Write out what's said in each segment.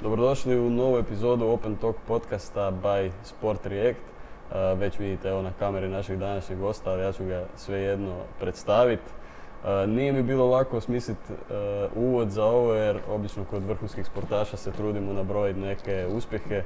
Dobrodošli u novu epizodu Open Talk podcasta by Sport React. Uh, već vidite evo na kameri našeg današnjeg gosta, ali ja ću ga svejedno predstaviti. Uh, nije mi bilo lako osmisliti uh, uvod za ovo jer obično kod vrhunskih sportaša se trudimo nabrojiti neke uspjehe.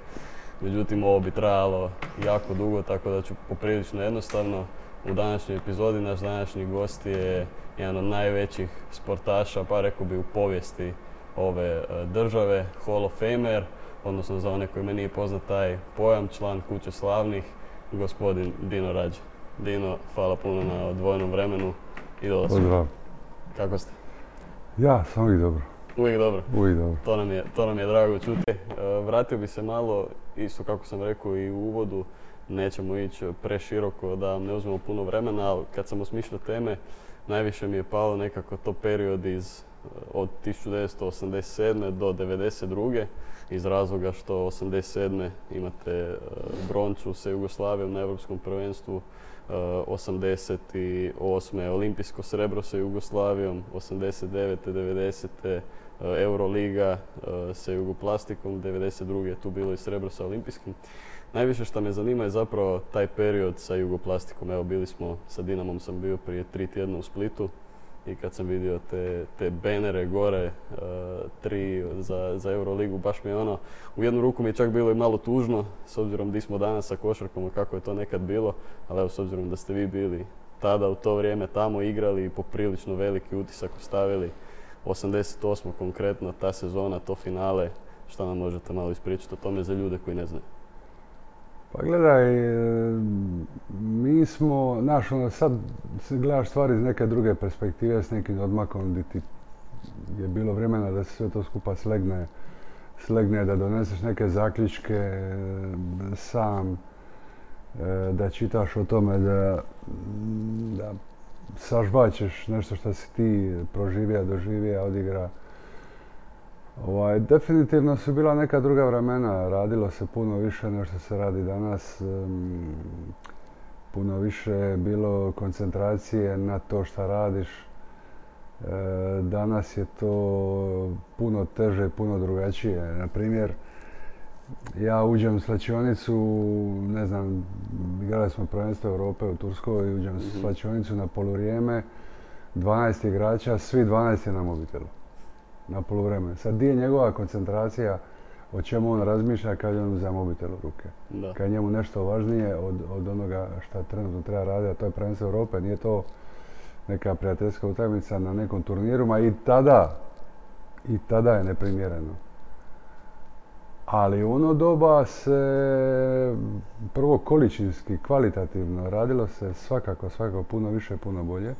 Međutim, ovo bi trajalo jako dugo, tako da ću poprilično jednostavno. U današnjoj epizodi naš današnji gost je jedan od najvećih sportaša, pa rekao bi u povijesti ove e, države, Hall of Famer, odnosno za one kojima nije poznat taj pojam, član Kuće slavnih, gospodin Dino Rađe. Dino, hvala puno na odvojenom vremenu i dolasku. Pozdrav. Kako ste? Ja, sam uvijek dobro. Uvijek dobro. Uvijek dobro. To nam je, to nam je drago čuti. E, Vratio bi se malo, isto kako sam rekao i u uvodu, nećemo ići preširoko da vam ne uzmemo puno vremena, ali kad sam osmišljao teme, najviše mi je palo nekako to period iz od 1987. do 1992. iz razloga što 87. imate e, bronču sa Jugoslavijom na Europskom prvenstvu, e, 88. olimpijsko srebro sa Jugoslavijom, 89. 90. e, Euroliga e, sa Jugoplastikom, 92. je tu bilo i srebro sa olimpijskim. Najviše što me zanima je zapravo taj period sa Jugoplastikom. Evo bili smo, sa Dinamom sam bio prije tri tjedna u Splitu i kad sam vidio te, te benere gore, e, tri za, za Euroligu, baš mi je ono, u jednu ruku mi je čak bilo i malo tužno, s obzirom di smo danas sa košarkom kako je to nekad bilo, ali evo s obzirom da ste vi bili tada u to vrijeme tamo igrali i poprilično veliki utisak ostavili, 88. konkretno, ta sezona, to finale, šta nam možete malo ispričati o tome za ljude koji ne znaju? Pa gledaj, e, mi smo, znaš, ono, sad gledaš stvari iz neke druge perspektive, s nekim odmakom gdje ti je bilo vremena da se sve to skupa slegne, slegne da doneseš neke zaključke e, sam, e, da čitaš o tome, da, da sažvaćeš nešto što si ti proživio, doživio, odigra. Ovaj, definitivno su bila neka druga vremena, radilo se puno više nego što se radi danas. puno više je bilo koncentracije na to što radiš. E, danas je to puno teže, puno drugačije. Na primjer, ja uđem u slačionicu, ne znam, igrali smo prvenstvo Europe u Turskoj, uđem u Mhm. slačionicu na poluvrijeme, 12 igrača, svi 12 je na mobitelu na poluvreme. Sad di je njegova koncentracija, o čemu on razmišlja kad je on za mobitel u ruke. Da. Kad je njemu nešto važnije od, od onoga što trenutno treba raditi, a to je prvenstvo Europe, nije to neka prijateljska utakmica na nekom turniru, ma i tada, i tada je neprimjereno. Ali u ono doba se prvo količinski, kvalitativno radilo se svakako, svakako puno više, puno bolje.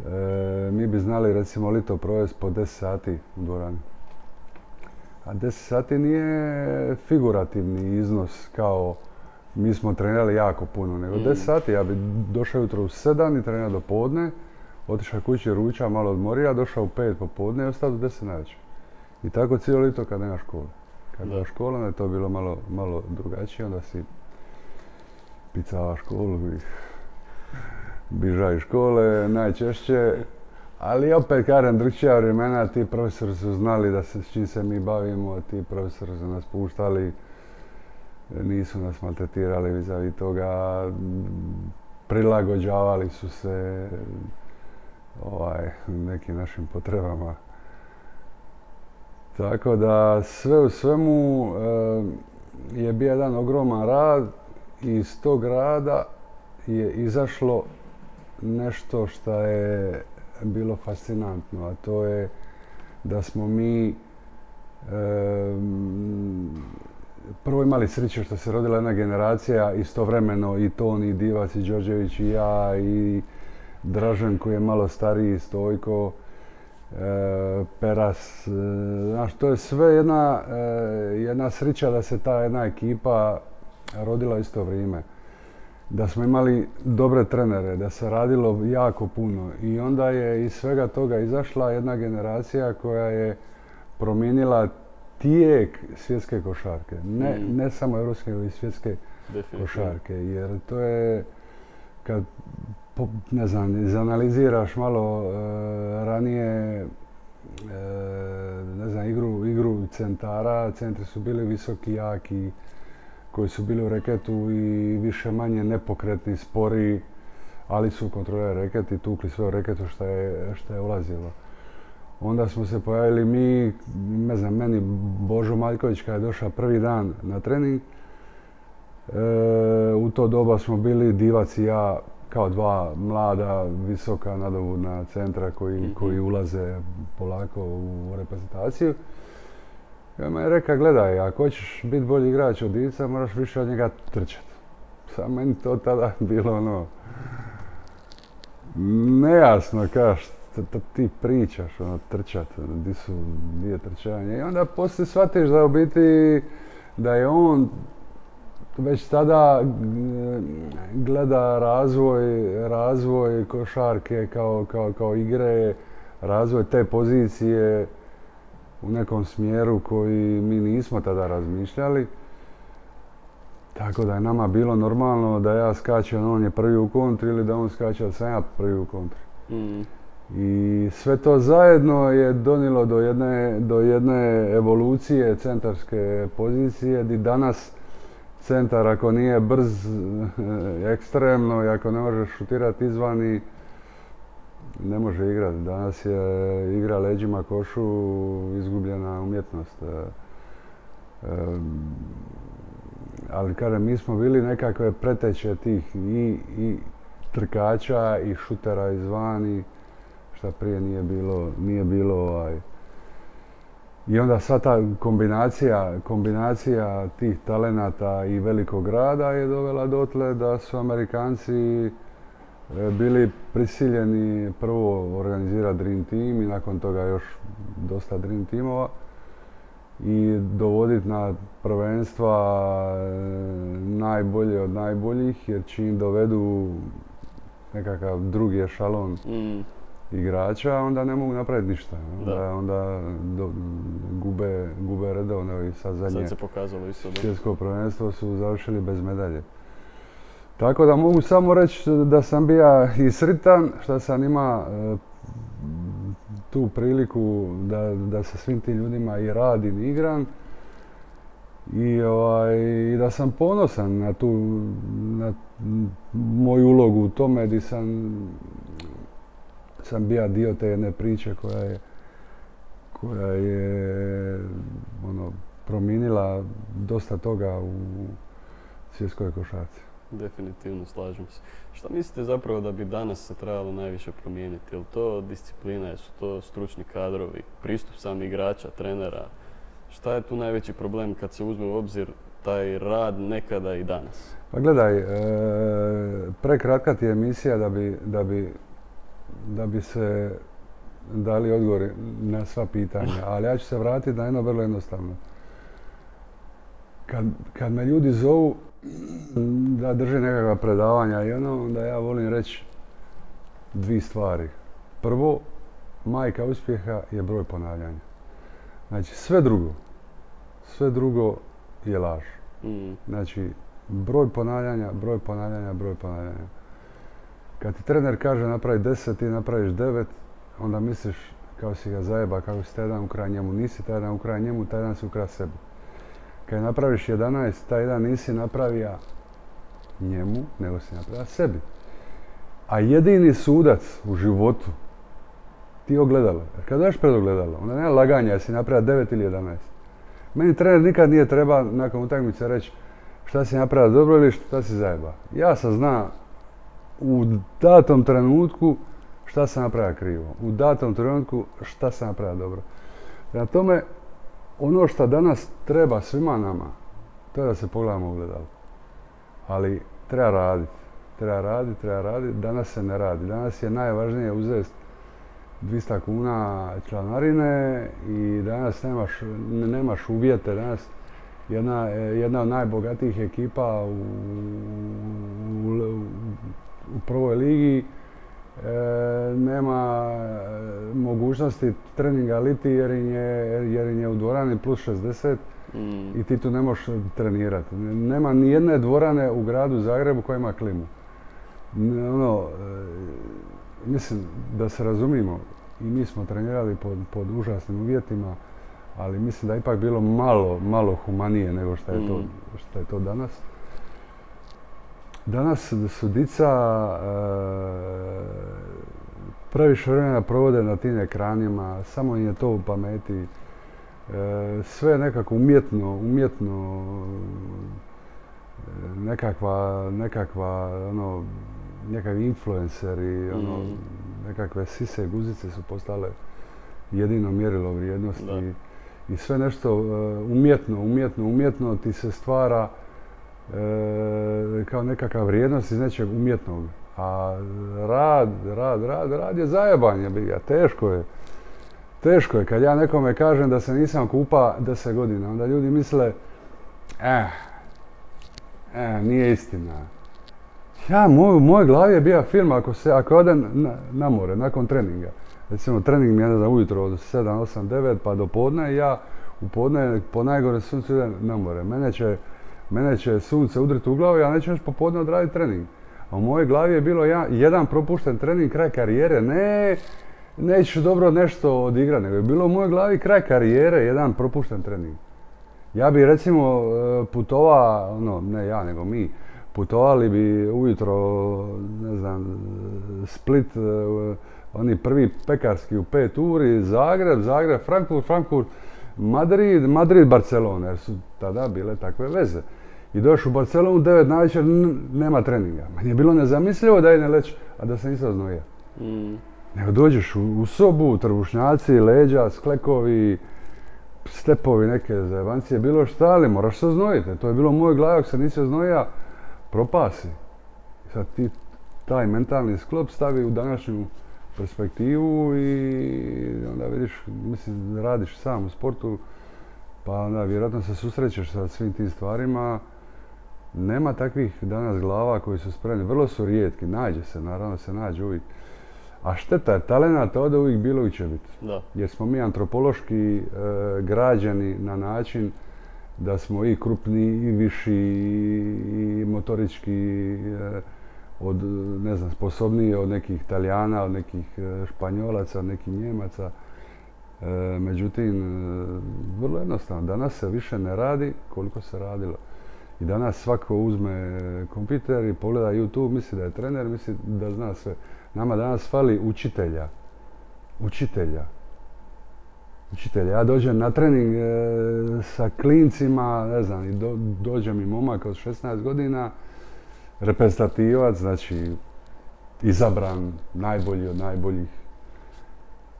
E, mi bi znali recimo lito provesti po 10 sati u dvorani. A 10 sati nije figurativni iznos kao mi smo trenirali jako puno, nego Mm. 10 sati. Ja bi došao jutro u 7 i trenirao do podne, otišao kući ruča, malo odmorio, došao u 5 popodne i ostao do 10 navečer. I tako cijelo lito kad nema škole. Kad nema škole, onda je to bilo malo, malo drugačije, onda si picava školu i biža iz škole najčešće. Ali opet kažem, drugčija vremena, ti profesori su znali da se, s čim se mi bavimo, ti profesori su nas puštali, nisu nas maltretirali vis toga, prilagođavali su se ovaj, nekim našim potrebama. Tako da sve u svemu eh, je bio jedan ogroman rad i iz tog rada je izašlo nešto što je bilo fascinantno, a to je da smo mi em, prvo imali sreće što se rodila jedna generacija istovremeno i Toni, i Divac, i Đorđević, i ja, i Dražen koji je malo stariji, Stojko, e, Peras. e, Znaš, to je sve jedna, e, jedna sreća da se ta jedna ekipa rodila isto vrijeme. Da smo imali dobre trenere, da se radilo jako puno i onda je iz svega toga izašla jedna generacija koja je promijenila tijek svjetske košarke. Ne, Mm. ne samo europske, nego i svjetske košarke. Jer to je, kad po- ne znam, izanaliziraš malo e, ranije ne znam, igru, igru centara, centri su bili visoki, jaki, koji su bili u reketu i više manje nepokretni, spori, ali su kontrolirali reket i tukli sve u reketu što je, što je ulazilo. Onda smo se pojavili mi, ne znam, meni Božo Maljković kada je došao prvi dan na trening, e, u to doba smo bili Divac i ja kao dva mlada, visoka, nadovodna centra koji, mhm. koji ulaze polako u reprezentaciju. I on je rekao, gledaj, ako hoćeš biti bolji igrač od Divica, moraš više od njega trčati. Sam meni to tada bilo ono, nejasno, kaš, ti pričaš, ono, trčat, di su, di je trčanje. I onda poslije shvatiš da u biti, da je on već tada gleda razvoj, razvoj košarke kao, kao, kao igre, razvoj te pozicije u nekom smjeru koji mi nismo tada razmišljali. Tako da je nama bilo normalno da ja skačem, on je prvi u kontri ili da on skače, da sam ja prvi u kontri. Mm. I sve to zajedno je donilo do jedne, do jedne evolucije centarske pozicije gdje danas centar ako nije brz ekstremno i ako ne može šutirati izvani ne može igrati. Danas je igra leđima košu izgubljena umjetnost. E, ali kažem, mi smo bili nekakve preteće tih i, i trkača i šutera izvani, šta prije nije bilo, nije bilo ovaj. I onda sad ta kombinacija, kombinacija tih talenata i velikog grada je dovela dotle da su Amerikanci bili prisiljeni prvo organizirati Dream Team i nakon toga još dosta Dream Teamova i dovoditi na prvenstva e, najbolje od najboljih jer čim dovedu nekakav drugi ešalon mm. igrača onda ne mogu napraviti ništa. Onda, onda gube, gube redovno i sad zadnje sad se pokazalo isto, svjetsko prvenstvo su završili bez medalje. Tako da mogu samo reći da sam bio i sritan što sam ima e, tu priliku da, da sa svim tim ljudima i radim i igram. I, ovaj, I da sam ponosan na tu na moju ulogu u tome gdje sam sam bio dio te jedne priče koja je koja je ono, promijenila dosta toga u svjetskoj košarci. Definitivno, slažem se. Šta mislite zapravo da bi danas se trebalo najviše promijeniti? Je li to disciplina, su to stručni kadrovi, pristup samih igrača, trenera? Šta je tu najveći problem kad se uzme u obzir taj rad nekada i danas? Pa gledaj, e, prekratka ti je emisija da bi, da bi, da bi se dali odgovor na sva pitanja, ali ja ću se vratiti na jedno vrlo jednostavno. Kad, kad me ljudi zovu, da drži nekakva predavanja i ono, onda ja volim reći dvi stvari. Prvo, majka uspjeha je broj ponavljanja. Znači, sve drugo, sve drugo je laž. Mm. Znači, broj ponavljanja, broj ponavljanja, broj ponavljanja. Kad ti trener kaže napravi deset, ti napraviš devet, onda misliš kao si ga zajeba, kako si taj dan ukrao njemu. Nisi taj dan ukrao njemu, taj dan si ukrao sebi. Kad napraviš 11, taj dan nisi napravio njemu, nego si napravio sebi. A jedini sudac u životu ti ogledalo. Jer kad daš pred ogledalo, onda nema laganja jesi napravio 9 ili 11. Meni trener nikad nije treba nakon utakmice reći šta si napravio dobro ili šta si zajeba. Ja sam zna u datom trenutku šta sam napravio krivo. U datom trenutku šta sam napravio dobro. Prema tome, ono što danas treba svima nama, to je da se pogledamo u gledalo. Ali treba raditi. Treba raditi, treba raditi. Danas se ne radi. Danas je najvažnije uzeti 200 kuna članarine i danas nemaš, nemaš uvjete. Danas jedna, jedna od najbogatijih ekipa u, u, u prvoj ligi E, nema e, mogućnosti treninga liti jer im je, jer je u dvorani plus 60 mm. i ti tu ne možeš trenirati. Nema ni jedne dvorane u gradu Zagrebu koja ima klimu. Ono, e, mislim da se razumimo, i mi smo trenirali pod, pod užasnim uvjetima, ali mislim da je ipak bilo malo, malo humanije nego što je, to, Mm. što je to danas. Danas su dica e, previše vremena provode na tim ekranima, samo im je to u pameti. E, sve je nekako umjetno, umjetno e, nekakva, nekakva, ono, nekakvi influenceri, ono, Mhm. nekakve sise guzice su postale jedino mjerilo vrijednosti. Da. I sve nešto e, umjetno, umjetno, umjetno ti se stvara kao nekakva vrijednost iz nečeg umjetnog. A rad, rad, rad, rad je zajebanje, biga, teško je. Teško je. Kad ja nekome kažem da se nisam kupa 10 godina, onda ljudi misle, eh, eh, nije istina. Ja, moj, u mojoj glavi je bio film ako se, ako odem na, more, nakon treninga. Recimo, trening mi je, ne ujutro od 7, 8, 9 pa do podne i ja u podne po najgore suncu idem na more. Mene će, mene će sunce udriti u glavu, ja neću još popodne odraditi trening. A u mojoj glavi je bilo ja, jedan propušten trening, kraj karijere. Ne, neću dobro nešto odigrati, nego je bilo u mojoj glavi kraj karijere, jedan propušten trening. Ja bi recimo e, putova, ono, ne ja, nego mi, putovali bi ujutro, ne znam, Split, e, oni prvi pekarski u pet uri, Zagreb, Zagreb, Frankfurt, Frankfurt, Madrid, Madrid, Barcelona, jer su tada bile takve veze. I došao u Barcelonu, 9 navečer, n- nema treninga. Meni je bilo nezamislivo da idem leć, a da se nisam znojio. Mm. Nego dođeš u, u sobu, trbušnjaci, leđa, sklekovi, stepovi, neke zajebancije, bilo šta, ali moraš se oznojiti. To je bilo u mojoj glavi, ako se nisi oznojio, propasi. Sad ti taj mentalni sklop stavi u današnju perspektivu i onda vidiš, mislim, radiš sam u sportu, pa onda vjerojatno se susrećeš sa svim tim stvarima. Nema takvih danas glava koji su spremni, vrlo su rijetki, nađe se, naravno se nađe uvijek. A šteta je, talenata ovdje uvijek bilo i će biti. Da. Jer smo mi antropološki e, građeni na način da smo i krupni i viši i motorički e, od, ne znam, sposobniji od nekih Italijana, od nekih e, Španjolaca, od nekih Njemaca. E, međutim, e, vrlo jednostavno, danas se više ne radi koliko se radilo. I danas svako uzme kompjuter i pogleda YouTube, misli da je trener, misli da zna sve. Nama danas fali učitelja. Učitelja. Učitelja. Ja dođem na trening e, sa klincima, ne znam, i do, dođe mi momak od 16 godina, reprezentativac, znači izabran, najbolji od najboljih.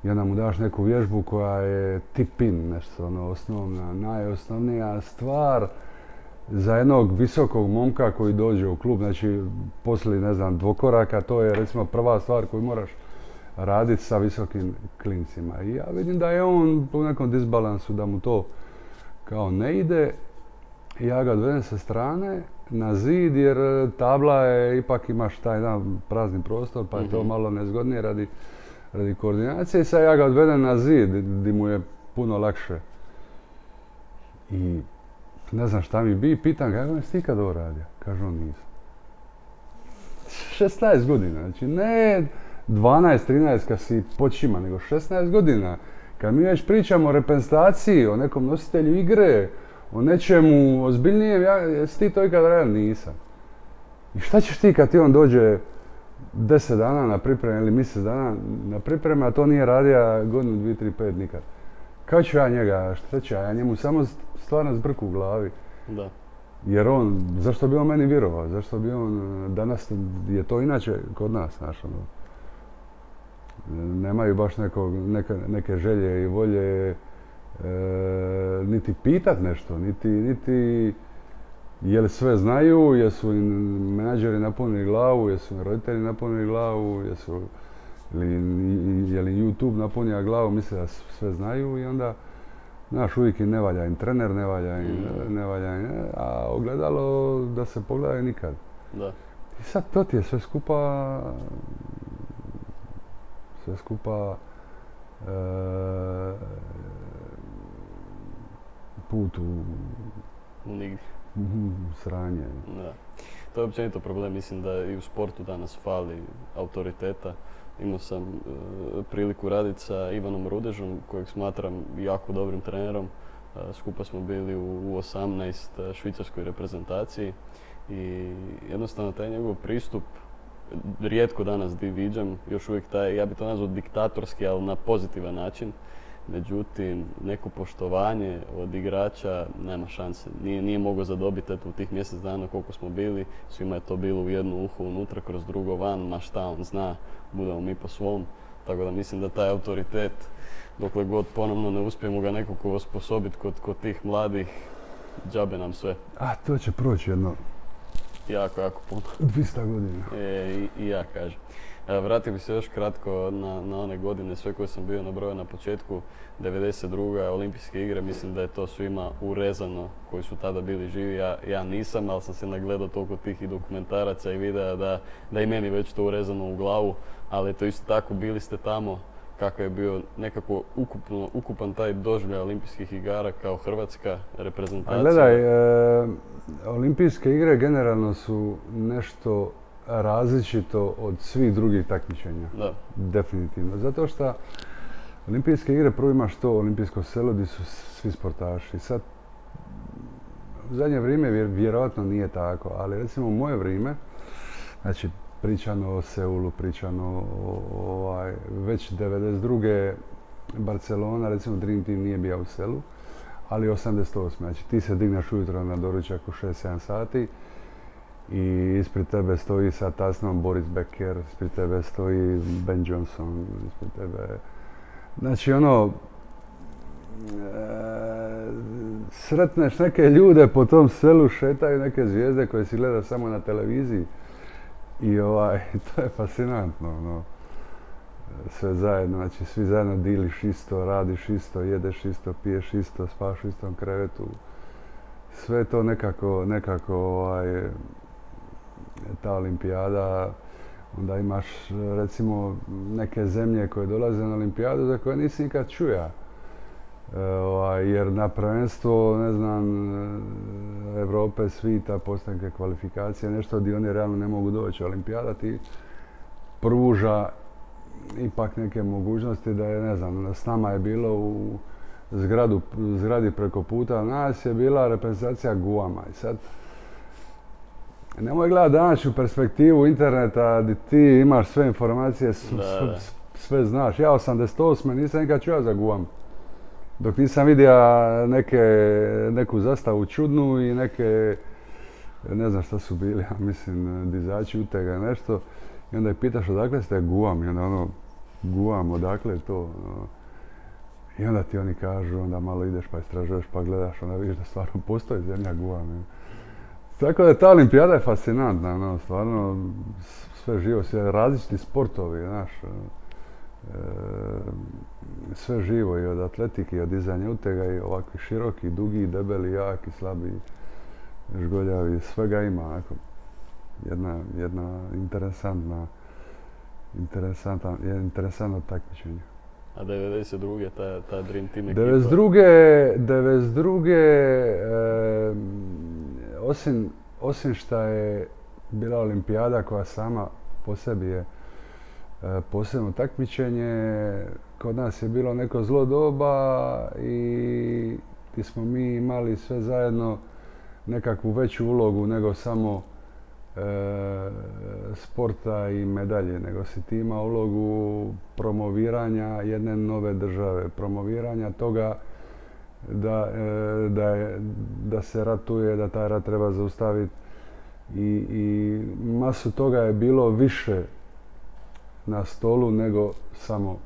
I onda mu daš neku vježbu koja je tipin, nešto ono osnovna, najosnovnija stvar za jednog visokog momka koji dođe u klub, znači poslije, ne znam, dvokoraka, to je recimo prva stvar koju moraš raditi sa visokim klincima. I ja vidim da je on u nekom disbalansu, da mu to kao ne ide. I ja ga odvedem sa strane na zid jer e, tabla je, ipak imaš taj jedan prazni prostor pa je to Mhm. malo nezgodnije radi, radi koordinacije. I sad ja ga odvedem na zid gdje mu je puno lakše. I ne znam šta mi bi, pitam ga, jesi ti kad ovo radio? Kaže on nisam. 16 godina, znači ne 12, 13 kad si počima, nego 16 godina. Kad mi već pričamo o reprezentaciji, o nekom nositelju igre, o nečemu ozbiljnijem, ja, jesi ti to ikad radio? Nisam. I šta ćeš ti kad ti on dođe 10 dana na pripreme ili mjesec dana na pripreme, a to nije radio godinu, dvije, tri, pet nikad. Kako ću ja njega, šta ću ja, ja njemu samo stvarno zbrku u glavi. Da. Jer on, zašto bi on meni vjerovao? Zašto bi on, danas je to inače kod nas, znaš, ono. Nemaju baš nekog, neke, neke želje i volje niti pitat nešto, niti, niti je li sve znaju, jesu im menadžeri napunili glavu, jesu im roditelji napunili glavu, jesu ili, je li YouTube napunio glavu, misle da sve znaju i onda Znaš, uvijek im ne valja im trener, ne valja im, Mm. ne valja im, a ogledalo da se pogledaju nikad. Da. I sad to ti je sve skupa, sve skupa e, put u, U nigdje. u sranje. Da. To je općenito problem, mislim da i u sportu danas fali autoriteta. imao sam e, priliku raditi sa Ivanom Rudežom, kojeg smatram jako dobrim trenerom. E, skupa smo bili u, u 18 švicarskoj reprezentaciji i jednostavno taj njegov pristup rijetko danas di viđam, još uvijek taj, ja bi to nazvao diktatorski, ali na pozitivan način. Međutim, neko poštovanje od igrača nema šanse. Nije, nije mogao zadobiti eto, u tih mjesec dana koliko smo bili. Svima je to bilo u jednu uhu unutra, kroz drugo van, ma šta on zna, budemo mi po svom. Tako da mislim da taj autoritet, dokle god ponovno ne uspijemo ga nekako osposobiti kod, kod tih mladih, džabe nam sve. A, to će proći jedno Jako, jako puno. 200 godina. E, i, ja kažem. Vratio bih se još kratko na, na one godine, sve koje sam bio nabrojao na početku, 92. olimpijske igre, mislim da je to svima urezano koji su tada bili živi. Ja, ja nisam, ali sam se nagledao toliko tih i dokumentaraca i videa da, da i meni već to urezano u glavu, ali to isto tako bili ste tamo, kakav je bio nekako ukupno, ukupan taj doživljaj olimpijskih igara kao hrvatska reprezentacija? A gledaj, e, olimpijske igre generalno su nešto različito od svih drugih takmičenja. Da. Definitivno. Zato što olimpijske igre prvo imaš to olimpijsko selo gdje su svi sportaši. Sad, u zadnje vrijeme vjerojatno nije tako, ali recimo u moje vrijeme, znači pričano o Seulu, pričano o, ovaj, već 92. Barcelona, recimo Dream Team nije bio u Selu, ali 88. Znači ti se digneš ujutro na doručak u 6-7 sati i ispred tebe stoji sa tasnom Boris Becker, ispred tebe stoji Ben Johnson, ispred tebe... Znači ono, e, sretneš neke ljude po tom selu, šetaju neke zvijezde koje si gleda samo na televiziji. I ovaj, to je fascinantno, no. Sve zajedno, znači svi zajedno diliš isto, radiš isto, jedeš isto, piješ isto, spaš u istom krevetu. Sve to nekako, nekako, ovaj, ta olimpijada, onda imaš recimo neke zemlje koje dolaze na olimpijadu za koje nisi nikad čuja. Ovaj, jer na prvenstvo, ne znam, Europe, svita, postanke kvalifikacije, nešto gdje oni realno ne mogu doći. Olimpijada ti pruža ipak neke mogućnosti da je, ne znam, s nama je bilo u zgradu, zgradi preko puta nas je bila reprezentacija Guama. I sad, nemoj gledati današnju perspektivu interneta gdje ti imaš sve informacije, sve, znaš. Ja 88. nisam nikad čuo za Guam. Dok nisam vidio neke, neku zastavu čudnu i neke, ne znam šta su bili, ja mislim, dizači utega nešto. I onda je pitaš odakle ste Guam i onda ono, Guam, odakle to? Ono. I onda ti oni kažu, onda malo ideš pa istražuješ pa gledaš, onda vidiš da stvarno postoji zemlja Guam. Tako da ta olimpijada je fascinantna, ono, stvarno sve živo, sve različiti sportovi, znaš. E, sve živo i od atletike i od dizanja utega i ovakvi široki, dugi, debeli, jaki, slabi, žgoljavi, svega ima. jedna, jedna interesantna, interesantna, interesantno takmičenje. A 92. ta, ta Dream Team ekipa? 92. 92. E, osim, osim što je bila olimpijada koja sama po sebi je E, posebno takmičenje. Kod nas je bilo neko zlo doba i ti smo mi imali sve zajedno nekakvu veću ulogu nego samo e, sporta i medalje, nego si ti imao ulogu promoviranja jedne nove države, promoviranja toga da, e, da, da se ratuje, da taj rat treba zaustaviti i, i masu toga je bilo više na stolu nego samo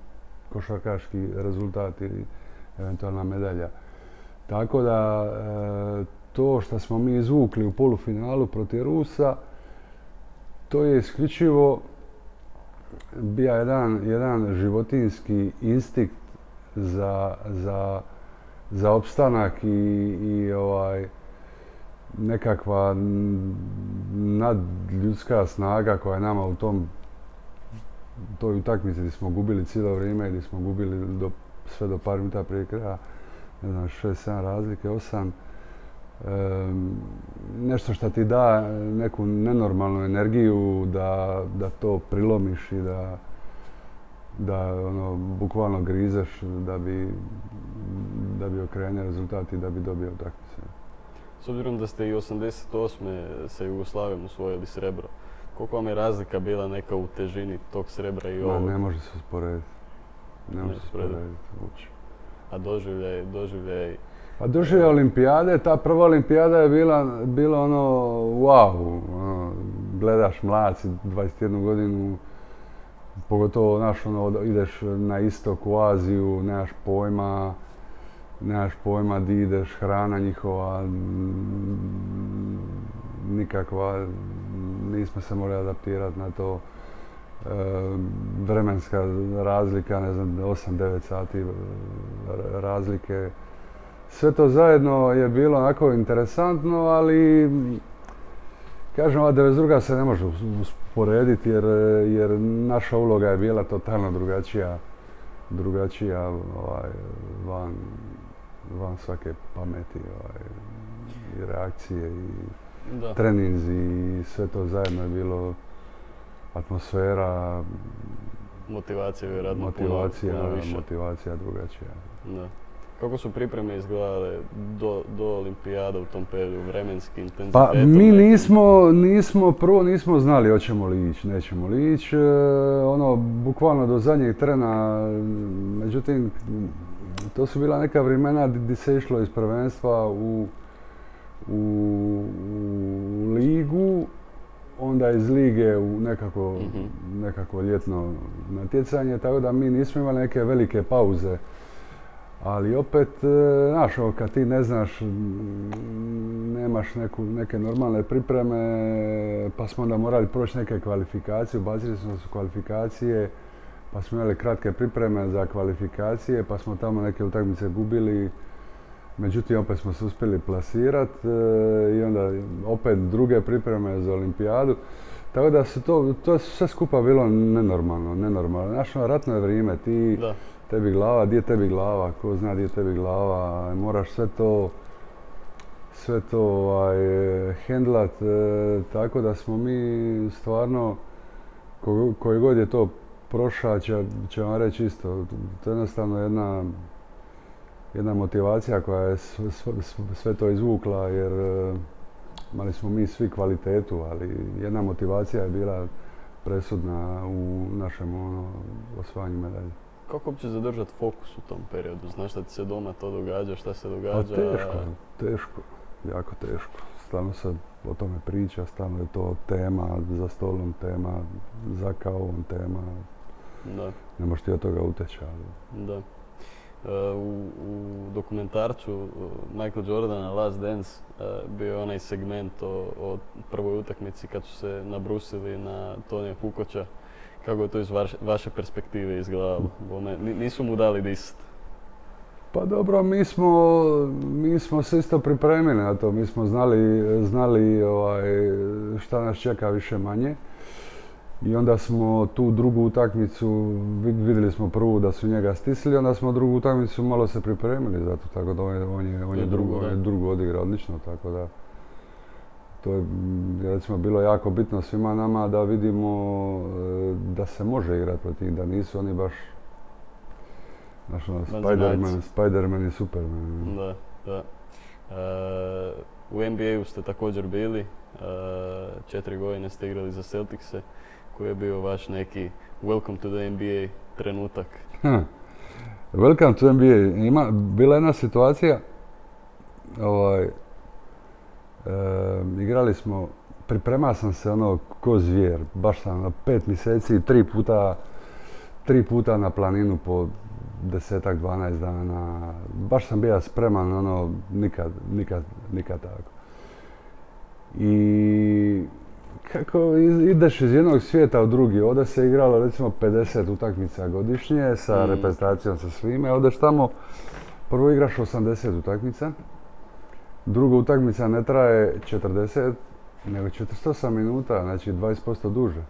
košarkaški rezultat ili eventualna medalja. Tako da e, to što smo mi izvukli u polufinalu protiv Rusa, to je isključivo bio jedan, jedan životinski instinkt za, za, za opstanak i, i ovaj, nekakva nadljudska snaga koja je nama u tom toj utakmici gdje smo gubili cijelo vrijeme, gdje smo gubili do, sve do par minuta prije kraja, ne znam, šest, sedam razlike, osam. nešto što ti da neku nenormalnu energiju da, da to prilomiš i da, da ono, bukvalno grizeš da bi, da bi okrenio rezultat i da bi dobio utakmice. S obzirom da ste i 88. sa Jugoslavijom osvojili srebro, koliko vam je razlika bila neka u težini tog srebra i Ma, ovog? ne može se usporediti. Ne može se usporediti. uopće. A doživljaj, doživljaj, Pa došli je olimpijade, ta prva olimpijada je bila, bila ono wow, ono, gledaš mlad si 21 godinu, pogotovo naš ono, ideš na istok u Aziju, nemaš pojma, nemaš pojma di ideš, hrana njihova, nikakva, nismo se mogli adaptirati na to. E, vremenska razlika, ne znam, 8-9 sati e, razlike. Sve to zajedno je bilo onako interesantno, ali kažem, ova 92. se ne može us- usporediti jer, jer naša uloga je bila totalno drugačija, drugačija ovaj, van, van svake pameti ovaj, i reakcije i da. treninzi i sve to zajedno je bilo atmosfera, Motivacija vjerojatno motivacija, puno, puno više. motivacija drugačija. Da. Kako su pripreme izgledale do, do olimpijada u tom periodu, vremenski intenzitet? Pa mi nismo, nismo, prvo nismo znali hoćemo li ići, nećemo li ići, e, ono, bukvalno do zadnjeg trena, međutim, to su bila neka vremena gdje se išlo iz prvenstva u, u, u ligu, onda iz lige u nekako, Mhm. nekako ljetno natjecanje, tako da mi nismo imali neke velike pauze. Ali opet, e, znaš, ovo, kad ti ne znaš, nemaš neku, neke normalne pripreme, pa smo onda morali proći neke kvalifikacije, ubacili smo se kvalifikacije, pa smo imali kratke pripreme za kvalifikacije, pa smo tamo neke utakmice gubili. Međutim, opet smo se uspjeli plasirati i onda opet druge pripreme za olimpijadu. Tako da se to, to sve skupa bilo nenormalno, nenormalno. Znaš, ono, ratno je vrijeme, ti Da, tebi glava, di je tebi glava, ko zna di je tebi glava, moraš sve to sve to ovaj, hendlat, e, tako da smo mi stvarno, ko- koji god je to prošao će, će vam reći isto, to je jednostavno jedna, jedna motivacija koja je sve, sve- sve to izvukla jer e, imali smo mi svi kvalitetu, ali jedna motivacija je bila presudna u našem ono, osvajanju medalje. Kako uopće zadržati fokus u tom periodu? Znaš da ti se doma to događa, šta se događa? teško, teško, jako teško. Stalno se o tome priča, stalno je to tema, za stolom tema, za kavom tema, Da, ne možeš ti od toga uteći, ali da. E, u, u dokumentarcu uh, Michael Jordana Last Dance uh, bio je onaj segment o, o prvoj utakmici kad su se nabrusili na Tonija Kukoća. Kako je to iz vaš- vaše perspektive izgledalo? Nisu mu dali disat. Pa dobro, mi smo, mi smo se isto pripremili na to, mi smo znali, znali ovaj, šta nas čeka više manje. I onda smo tu drugu utakmicu, vid- vidjeli smo prvu da su njega stisli, onda smo drugu utakmicu malo se pripremili za to, tako da on je, on je, on je drugu, drugo, on je da. drugu odigrao odlično, tako da to je recimo bilo jako bitno svima nama da vidimo e, da se može igrati protiv da nisu oni baš Znaš, ono. Spider-Man, Spider-Man i Superman. Da, da. E, u NBA-u ste također bili, e, četiri godine ste igrali za Celticse, koji je bio vaš neki welcome to the NBA trenutak. Hm. Welcome to NBA. Ima, bila je jedna situacija, ovaj, igrali smo, pripremao sam se ono ko zvijer, baš sam na pet mjeseci, tri puta, tri puta na planinu po desetak, 12 dana. Baš sam bio spreman, ono, nikad, nikad, nikad tako. I kako ideš iz jednog svijeta u drugi, ovdje se igralo recimo 50 utakmica godišnje sa Mm. reprezentacijom, sa svime, odeš tamo, prvo igraš 80 utakmica, druga utakmica ne traje 40, nego 48 minuta, znači 20% duže.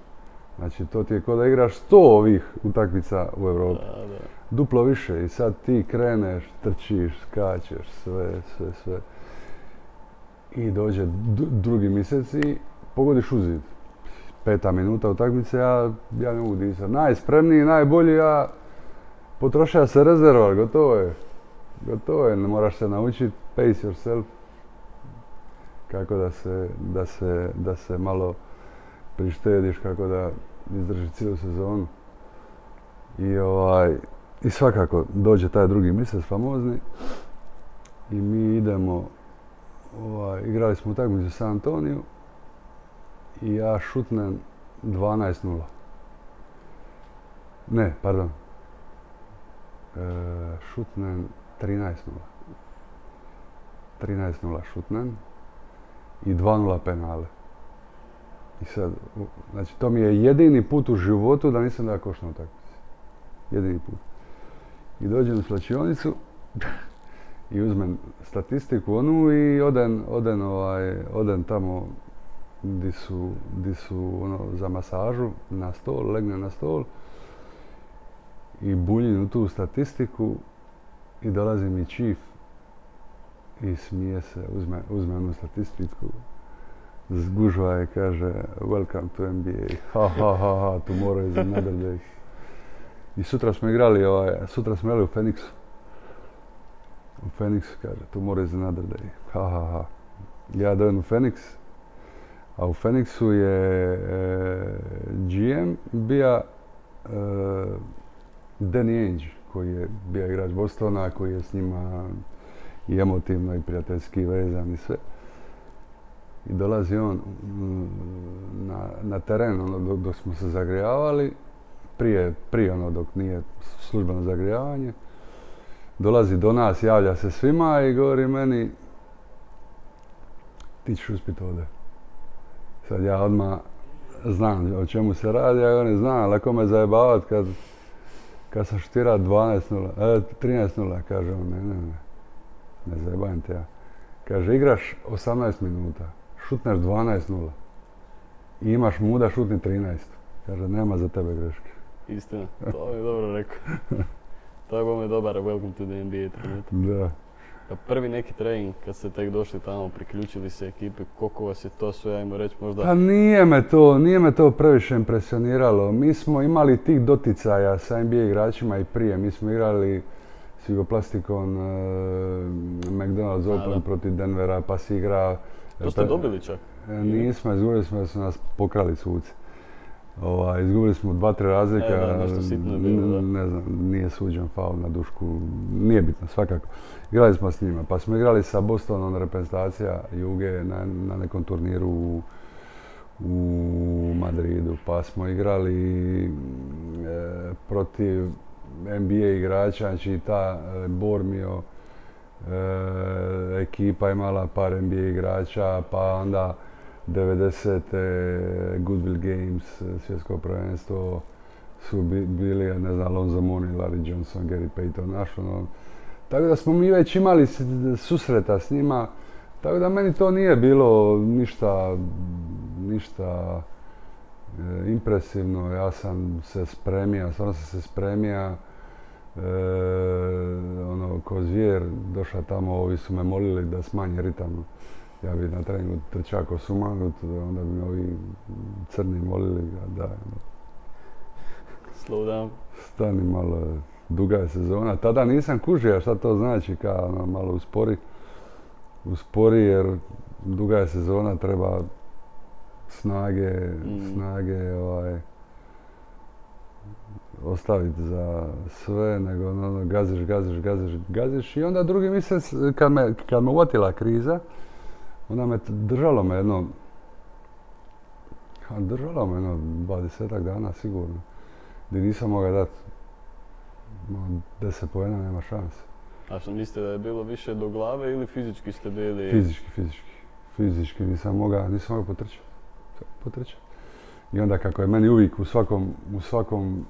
Znači to ti je kao da igraš 100 ovih utakmica u Europi duplo više i sad ti kreneš, trčiš, skačeš, sve, sve, sve. I dođe drugi mjesec i pogodiš u zid. peta minuta utakmice, ja, ja ne mogu disati. Najspremniji, najbolji, ja potrošio se rezervar, gotovo je. Gotovo je, ne moraš se naučiti pace yourself. Kako da se, da se, da se malo prištediš, kako da izdrži cijelu sezonu. I, ovaj, I svakako dođe taj drugi mjesec famozni i mi idemo, ovaj, igrali smo utakmicu sa Antoniju i ja šutnem 12-0. Ne, pardon. E, šutnem 13-0. 13-0 šutnem i 2-0 penale. I sad, znači to mi je jedini put u životu da nisam da koš na utakmici. Jedini put. I dođem u slačionicu i uzmem statistiku onu i odem, odem, ovaj, odem tamo di su, di su ono, za masažu na stol, legne na stol i buljim u tu statistiku i dolazi mi chief i smije se, uzme, uzme onu statistiku, zgužva i kaže welcome to NBA, ha ha ha ha, tomorrow is another day. I sutra smo igrali, ovaj, sutra smo igrali u Phoenixu. U Phoenixu kaže, tomorrow is another day, ha ha ha. Ja dojem u Phoenix, a u Phoenixu je e, GM bija e, Danny Ainge, koji je bio igrač Bostona, koji je s njima i emotivno i prijateljski vezan i sve. I dolazi on mm, na, na teren ono, dok, smo se zagrijavali, prije, prije ono dok nije službeno zagrijavanje. Dolazi do nas, javlja se svima i govori meni ti ćeš uspjeti ovdje. Sad ja odmah znam o čemu se radi, ja ne znam, lako me zajebavat kad, kad sam štira 12-0, e, 13-0, kaže on, ne, ne, ne, ne zajebavam te ja. Kaže, igraš 18 minuta, šutneš 12-0 i imaš muda šutni 13. Kaže, nema za tebe greške. Istina, to je dobro rekao. to je bome dobar welcome to the NBA trenutak. Da. Pa prvi neki trening kad ste tek došli tamo, priključili se ekipi, koliko vas je to sve, ajmo reći možda... Pa nije me to, nije me to previše impresioniralo. Mi smo imali tih doticaja sa NBA igračima i prije. Mi smo igrali s Jugoplastikon, uh, McDonald's Open da. protiv Denvera, pa si igra... To ste dobili čak. E, Nismo, izgubili smo jer su nas pokrali suci. Ovaj, izgubili smo dva, tri razlika. E, da, nešto sitno je bilo, da. N- Ne znam, nije suđen faul na dušku, nije bitno, svakako. Igrali smo s njima, pa smo igrali sa Bostonom reprezentacija Juge na, na nekom turniru u, u Madridu, pa smo igrali e, protiv NBA igrača, znači ta e, Bormio e, ekipa imala par NBA igrača, pa onda 90. Goodwill Games, e, svjetsko prvenstvo, su bi- bili, ne znam, Alonzo Mooney, Larry Johnson, Gary Payton, naš ono. Tako da smo mi već imali susreta s njima, tako da meni to nije bilo ništa, ništa e, impresivno. Ja sam se spremio, stvarno sam se spremio, e, ono, ko zvijer, došao tamo, ovi su me molili da smanje ritam. Ja bi na treningu trčao ko sumanut, onda bi me ovi crni molili da, da ono, Slow down. stani malo, duga je sezona. Tada nisam kužio šta to znači, kao ono, malo uspori. Uspori jer duga je sezona, treba snage, Mm. snage ovaj, ostaviti za sve, nego ono, gaziš, gaziš, gaziš, gaziš i onda drugi mjesec kad me, kad me uvatila kriza, onda me držalo me jedno, držalo me jedno 20 dana sigurno, gdje nisam mogao dati no, 10 pojena, nema šanse. A što mislite da je bilo više do glave ili fizički ste bili... Fizički, fizički. Fizički nisam mogao, nisam mogao potrčati. Potrčati. I onda kako je meni uvijek u svakom, u svakom e,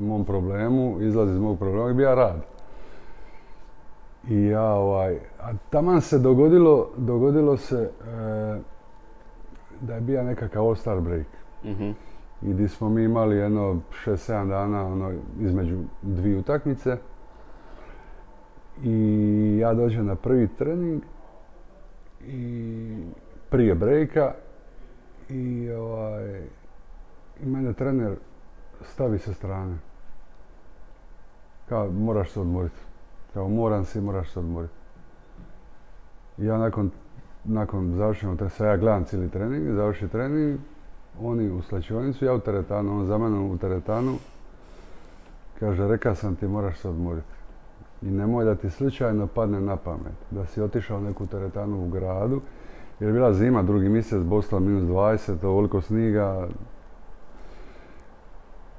mom problemu, izlaz iz mog problema je bio rad. I ja ovaj, a taman se dogodilo, dogodilo se e, da je bio nekakav all-star break. Mhm. I di smo mi imali jedno 6-7 dana ono, između dvije utakmice. I ja dođem na prvi trening i prije brejka i, ovaj, mene trener stavi sa strane. Kao, moraš se odmoriti. Kao, moram si, moraš se odmoriti. Ja nakon, nakon završenog tresa, ja gledam cijeli trening, završi trening, oni u slačionicu, ja u teretanu, on za mnom u teretanu. Kaže, reka sam ti, moraš se odmoriti. I nemoj da ti slučajno padne na pamet da si otišao neku teretanu u gradu, jer je bila zima, drugi mjesec, Boston minus 20, ovoliko sniga.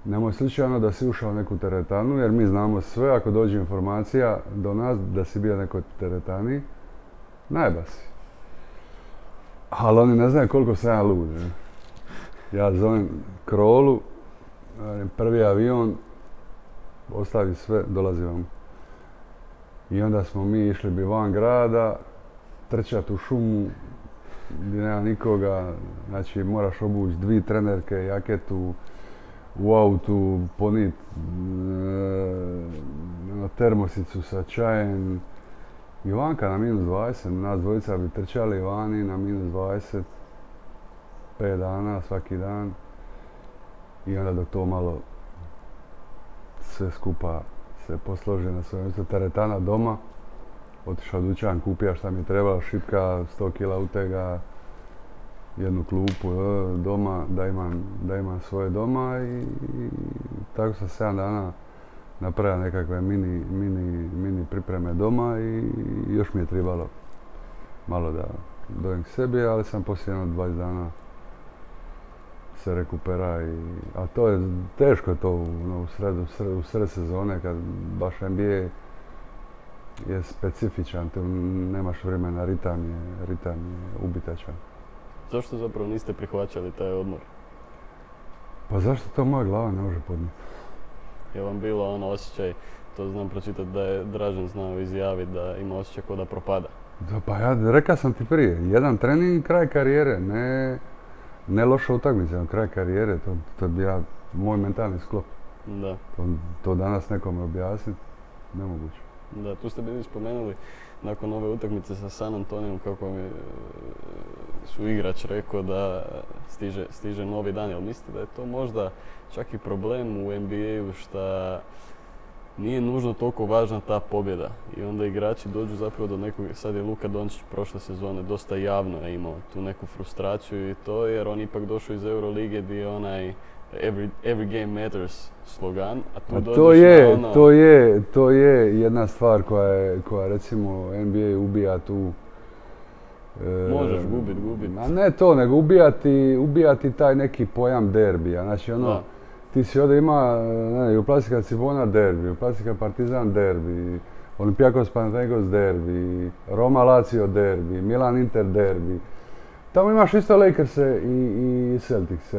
Nemoj slučajno da si ušao u neku teretanu, jer mi znamo sve, ako dođe informacija do nas da si bio nekoj teretani, najba si. Ali oni ne znaju koliko sam ja lud. Ja zovem Krolu, prvi avion, ostavi sve, dolazi vam. I onda smo mi išli bi van grada, trčati u šumu, gdje nema nikoga, znači moraš obući dvi trenerke, jaketu, u autu, ponit e, termosicu sa čajem. Ivanka na minus 20, nas dvojica bi trčali vani na minus 20, 5 dana svaki dan. I onda dok to malo sve skupa se posloži na mjestu, teretana doma, otišao dućan, kupio šta mi je trebalo, šipka, 100 kila utega, jednu klupu e, doma, da imam, da imam svoje doma i, tako sam 7 dana napravio nekakve mini, mini, mini pripreme doma i još mi je trebalo malo da dojem sebi, ali sam poslije jedno 20 dana se rekupera a to je teško to u, sredu, u sred sezone kad baš NBA je specifičan, tu nemaš vremena, ritam je, ritam je ubitačan. Zašto zapravo niste prihvaćali taj odmor? Pa zašto to moja glava ne može podnijeti? Je vam bilo ono osjećaj, to znam pročitati da je Dražen znao izjaviti da ima osjećaj kao da propada? Da, pa ja rekao sam ti prije, jedan trening kraj karijere, ne, ne loša utakmica, kraj karijere, to, to je ja, moj mentalni sklop. Da. To, to danas nekome objasniti, nemoguće. Da, tu ste bili spomenuli nakon ove utakmice sa San Antonijom kako mi e, su igrač rekao da stiže, stiže novi dan, jel mislite da je to možda čak i problem u NBA-u što nije nužno toliko važna ta pobjeda? I onda igrači dođu zapravo do nekog, sad je Luka Dončić prošle sezone dosta javno imao tu neku frustraciju i to jer on ipak došao iz Eurolige gdje je onaj every, every game matters slogan, a tu dođeš to je, ono... To je, to je jedna stvar koja, je, koja recimo NBA ubija tu e, Možeš gubit, gubit. A ne to, nego ubijati, ubijati taj neki pojam derbija. Znači ono, ti si ovdje ima, ne, Jugoplastika Cibona derbi, Jugoplastika Partizan derbi, Olimpijakos Panathinaikos derbi, Roma Lazio derbi, Milan Inter derbi. Tamo imaš isto Lakers-e i, i Celtics-e,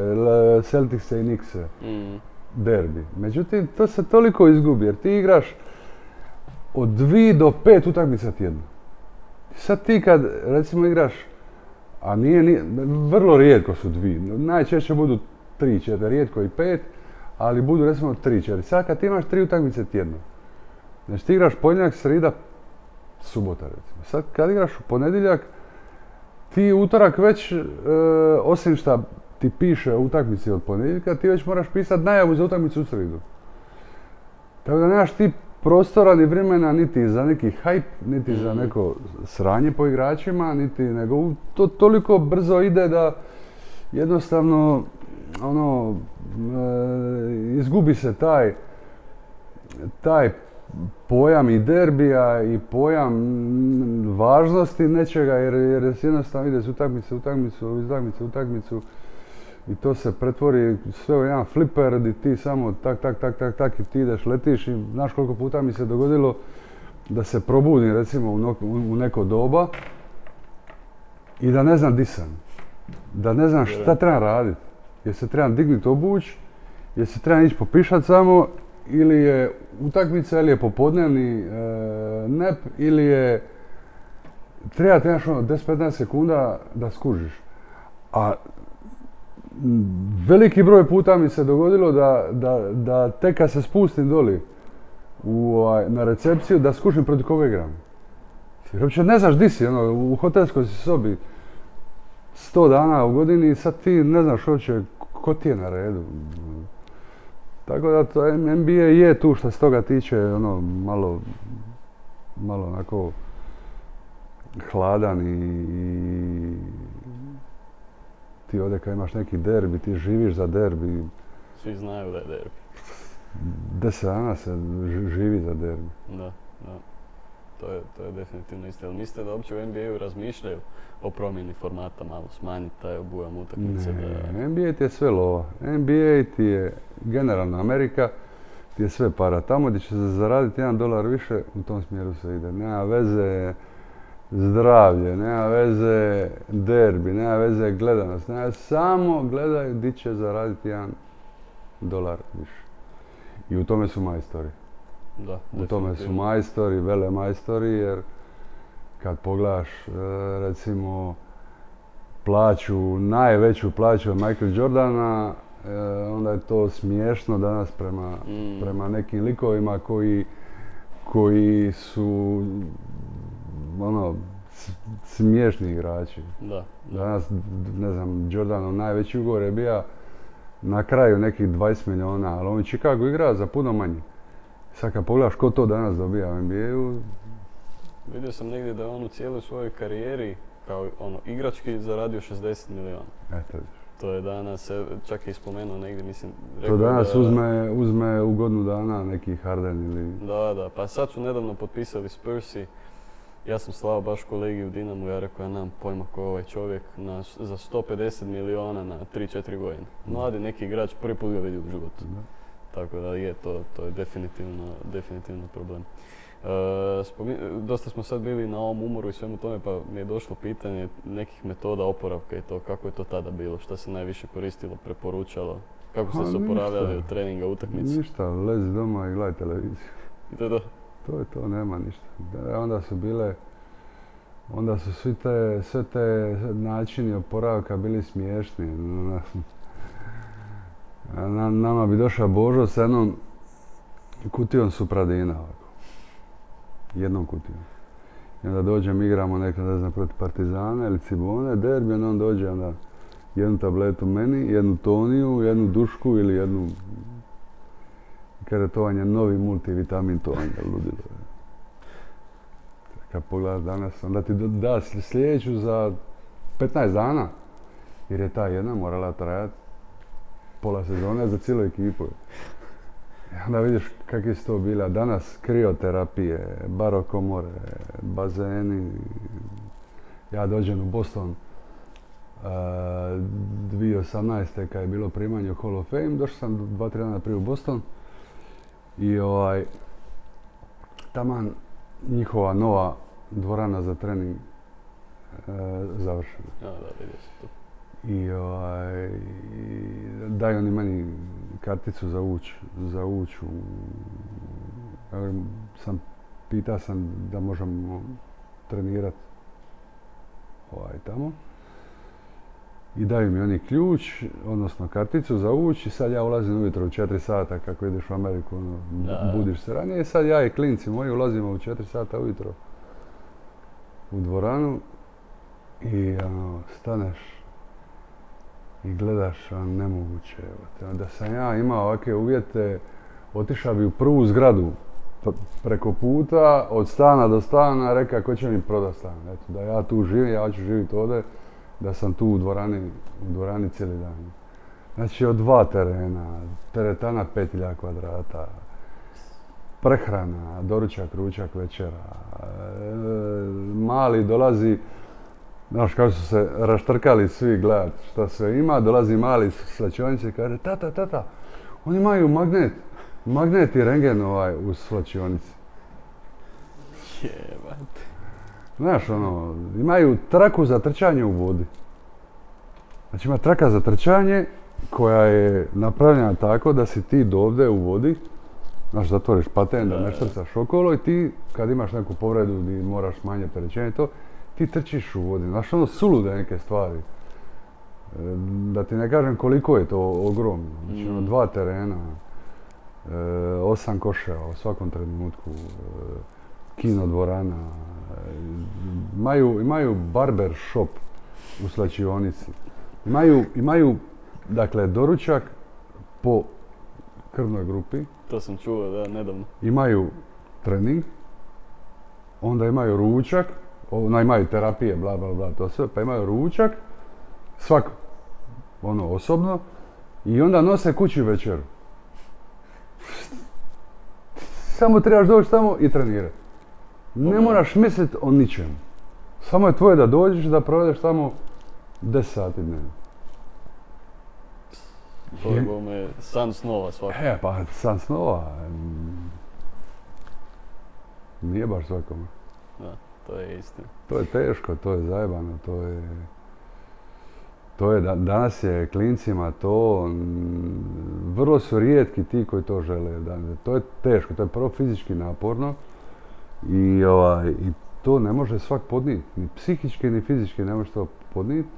Celtics-e i Knicks-e. Mm. Derbi. Međutim, to se toliko izgubi jer ti igraš od dvi do pet utakmica tjedno. Sad ti kad recimo igraš, a nije, nije vrlo rijetko su dvi, najčešće budu tri, četiri, rijetko i pet, ali budu recimo tri, četiri. Sad kad ti imaš tri utakmice tjedno, znači ti igraš ponedjeljak, srida, subota recimo. Sad kad igraš u ponedjeljak, ti utorak već, e, osim što ti piše o utakmici od ponedjeljka, ti već moraš pisati najavu za utakmicu u sridu. Tako da nemaš ti prostora ni vremena niti za neki hype, niti za mhm. neko sranje po igračima, niti nego to toliko brzo ide da jednostavno ono e, izgubi se taj taj pojam i derbija i pojam važnosti nečega jer, jer jednostavno ide iz utakmice, utakmicu, iz utakmice, utakmicu i to se pretvori sve u jedan fliper gdje ti samo tak, tak, tak, tak, tak i ti ideš, letiš i znaš koliko puta mi se dogodilo da se probudim recimo u, neko doba i da ne znam di sam. Da ne znam šta trebam raditi. Jer se trebam dignuti obuć, jer se trebam ići popišat samo ili je utakmica ili je popodnevni e, nep ili je treba ti ono 10-15 sekunda da skužiš. A veliki broj puta mi se dogodilo da, da, da tek kad se spustim doli u, ovaj, na recepciju da skušim protiv koga igram. Jer uopće ne znaš di si, ono, u hotelskoj si sobi. sto dana u godini i sad ti ne znaš uopće ko ti je na redu. Tako da to NBA je tu što se toga tiče ono malo, malo onako hladan i, i ti ovdje kad imaš neki derbi, ti živiš za derbi. Svi znaju da je derbi. Deset dana se ži- živi za derbi. Da, da. To je, to je definitivno isto. Jel mislite da uopće u NBA-u razmišljaju o promjeni formata, malo smanjiti taj obujam utakmice? Da... Ne, NBA ti je sve lova. NBA ti je generalna Amerika, ti je sve para. Tamo gdje će se zaraditi jedan dolar više, u tom smjeru se ide. Nema veze zdravlje, nema veze derbi, nema veze gledanost. Nema, samo gledaju gdje će zaraditi jedan dolar više. I u tome su majstori. Da, U tome su majstori, vele majstori, jer kad pogledaš e, recimo plaću, najveću plaću od Michael Jordana, e, onda je to smiješno danas prema, Mm. prema nekim likovima koji, koji su ono, smiješni igrači. Da, da. Danas, ne znam, Jordanov najveći ugovor je bio na kraju nekih 20 milijuna, ali on u Chicago igra za puno manje. Sad kad pogledaš ko to danas dobija u NBA-u, Vidio sam negdje da je on u cijeloj svojoj karijeri kao ono igrački zaradio 60 milijuna. eto, To je danas, čak je i spomenuo negdje, mislim, to danas da, uzme, uzme u godinu dana neki Harden ili... Da, da, pa sad su nedavno potpisali Spursi. Ja sam slao baš kolegi u Dinamu, ja rekao ja nemam pojma ko je ovaj čovjek na, za 150 milijuna na 3-4 godine. Mladi neki igrač, prvi put ga vidi u životu. Tako da je, to, to je definitivno, definitivno problem. E, spomi- dosta smo sad bili na ovom umoru i svemu tome, pa mi je došlo pitanje nekih metoda oporavka i to kako je to tada bilo, šta se najviše koristilo, preporučalo, kako ste Pa se oporavljali od treninga, utakmice. Ništa, lezi doma i gledaj televiziju. I to je to. To je to, nema ništa. Da, onda su bile, onda su svi te, sve te načini oporavka bili smiješni. Na- na- nama bi došao Božo sa jednom kutijom supradina ovako. Jednom kutijom. I onda dođem, igramo neka, ne znam, protiv Partizana ili Cibone, derbi, onda on dođe onda jednu tabletu meni, jednu toniju, jednu dušku ili jednu Kaže, to je novi multivitamin, to je ludilo. Kad pogledaš danas, onda ti da- da sl- sljedeću za 15 dana, jer je ta jedna morala trajati pola sezone za cijelu ekipu. I onda vidiš kakvi su to bili, a danas krioterapije, barokomore, bazeni. Ja dođem u Boston uh, 2018. kad je bilo primanje u Hall of Fame, došao sam dva, tri dana prije u Boston i ovaj, taman njihova nova dvorana za trening e, završena. Ja, da, vidio sam to. I ovaj, daju oni meni karticu za uć, za uć u, sam, pita sam da možemo trenirati ovaj, tamo. I daju mi oni ključ, odnosno karticu za uć i sad ja ulazim ujutro u 4 sata kako ideš u Ameriku, ono, Da. budiš se ranije. I sad ja i klinci moji ulazimo u 4 sata ujutro u dvoranu i ono, staneš i gledaš, a nemoguće. Da sam ja imao ovakve uvjete, otišao bi u prvu zgradu p- preko puta, od stana do stana, reka ko će mi prodat stan. Eto, da ja tu živim, ja ću živjeti ovdje, da sam tu u dvorani, u dvorani cijeli dan. Znači od dva terena, teretana 5000 kvadrata, prehrana, doručak, ručak, večera. e, mali dolazi, znaš kako su se raštrkali svi gledat šta sve ima, dolazi mali slačionice i kaže tata, tata, oni imaju magnet, magnet i rengen ovaj u slačionici. Jebate. Znaš, ono, imaju traku za trčanje u vodi. Znači ima traka za trčanje koja je napravljena tako da si ti dovde u vodi, znaš, zatvoriš paten da ne štrcaš okolo i ti kad imaš neku povredu gdje moraš manje opterećenje i to, ti trčiš u vodi. Znaš, ono sulude neke stvari. E, Da ti ne kažem koliko je to ogromno. Znači, ono, Mm. dva terena, e, osam koševa u svakom trenutku, e, kino dvorana, imaju, imaju barber shop u slačionici. Imaju, imaju, dakle, doručak po krvnoj grupi, To sam čuo, da, nedavno. imaju trening, onda imaju ručak, ona imaju terapije, bla, bla, bla, to sve, pa imaju ručak, svak, ono, osobno, i onda nose kući večeru. Samo trebaš doći tamo i trenirati. Ne moraš misliti o ničemu. Samo je tvoje da dođeš, da provedeš tamo 10 sati dnevno. To bome san snova svakako. E, pa sam snova. Nije baš svakome. To je istina. To je teško, to je zajebano, to je... To je, da- danas je klincima to, mm, vrlo su rijetki ti koji to žele. To je teško, to je prvo fizički naporno i, ovaj, i to ne može svak podnijeti, ni psihički ni fizički ne može to podnijeti.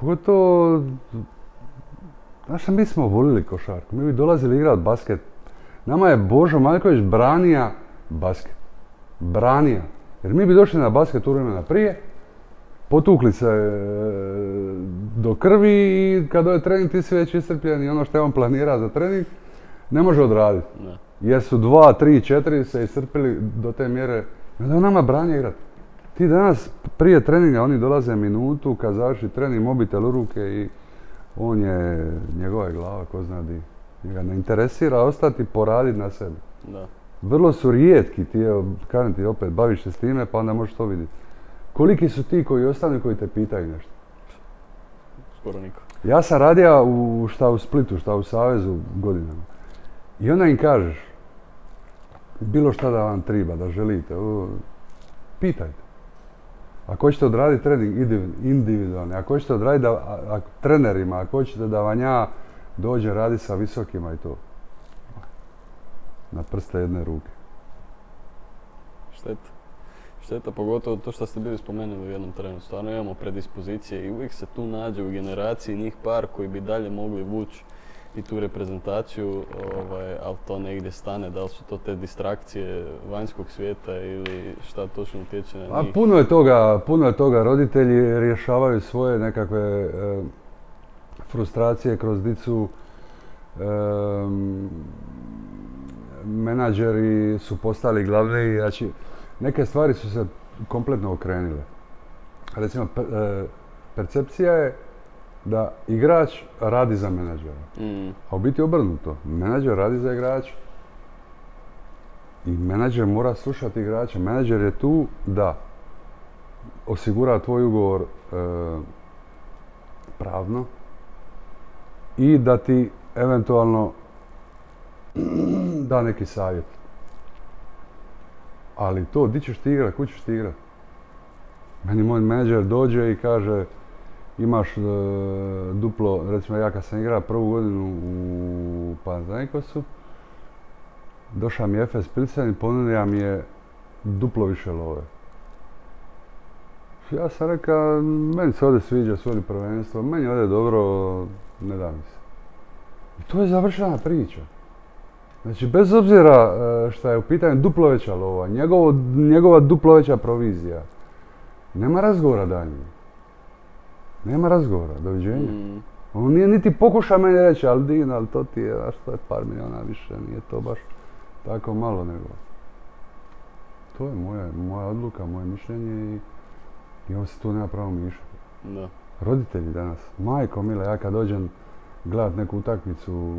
Pogotovo, znaš mi smo volili košarku, mi bi dolazili igrati basket. Nama je Božo Maljković branija basket. Branija. Jer mi bi došli na basket vremena prije, potukli se e, do krvi i kad je trening ti si već iscrpljen i ono što je on planira za trening ne može odraditi. Jer su dva, tri, četiri se iscrpili do te mjere. I onda on nama branje igrati. Ti danas prije treninga oni dolaze minutu kad završi trening mobitel u ruke i on je, njegova je glava ko zna di. Njega ne interesira ostati poraditi na sebi. Da. Vrlo su rijetki ti, evo, kažem ti opet, baviš se s time pa onda možeš to vidjeti. Koliki su ti koji ostanu koji te pitaju nešto? Skoro niko. Ja sam radio u šta u Splitu, šta u Savezu godinama. I onda im kažeš, bilo šta da vam triba, da želite, o, pitajte. Ako hoćete odraditi trening indivi- individualni, ako hoćete odraditi da, a- a- trenerima, ako hoćete da vam ja dođem raditi sa visokima i to. Na prste jedne ruke. Šteta. Šteta, pogotovo to što ste bili spomenuli u jednom trenu. Stvarno imamo predispozicije i uvijek se tu nađe u generaciji njih par koji bi dalje mogli vući i tu reprezentaciju, ovaj, ali to negdje stane. Da li su to te distrakcije vanjskog svijeta ili šta točno utječe na A njih? puno je toga, puno je toga. Roditelji rješavaju svoje nekakve e, frustracije kroz dicu. em, menadžeri su postali glavni, znači neke stvari su se kompletno okrenile. Recimo, e, percepcija je da igrač radi za menadžera. Mm, A u biti obrnuto. Menadžer radi za igrača. I menadžer mora slušati igrača. Menadžer je tu da osigura tvoj ugovor e, pravno i da ti eventualno da neki savjet. Ali to, di ćeš ti igrat, kući ćeš ti igrat. Meni moj menadžer dođe i kaže imaš e, duplo, recimo ja kad sam igrao prvu godinu u Panathinaikosu, došao mi je Efes Pilsen i ponudio mi je duplo više love. Ja sam rekao, meni se ovdje sviđa, svoj prvenstvo, meni ovdje dobro, ne da mi se. I to je završena priča. Znači, bez obzira e, šta je u pitanju duplo veća lova, njegovo, njegova duplo veća provizija, nema razgovora daljnjeg. Nema razgovora, doviđenja. mm, On nije niti pokušao meni reći, ali Din, ali to ti je, a što je par miliona više, nije to baš tako malo nego. To je moja, moja odluka, moje mišljenje i, i on se tu nema pravo mišati. da. Roditelji danas, majko mila, ja kad dođem gledat neku utakmicu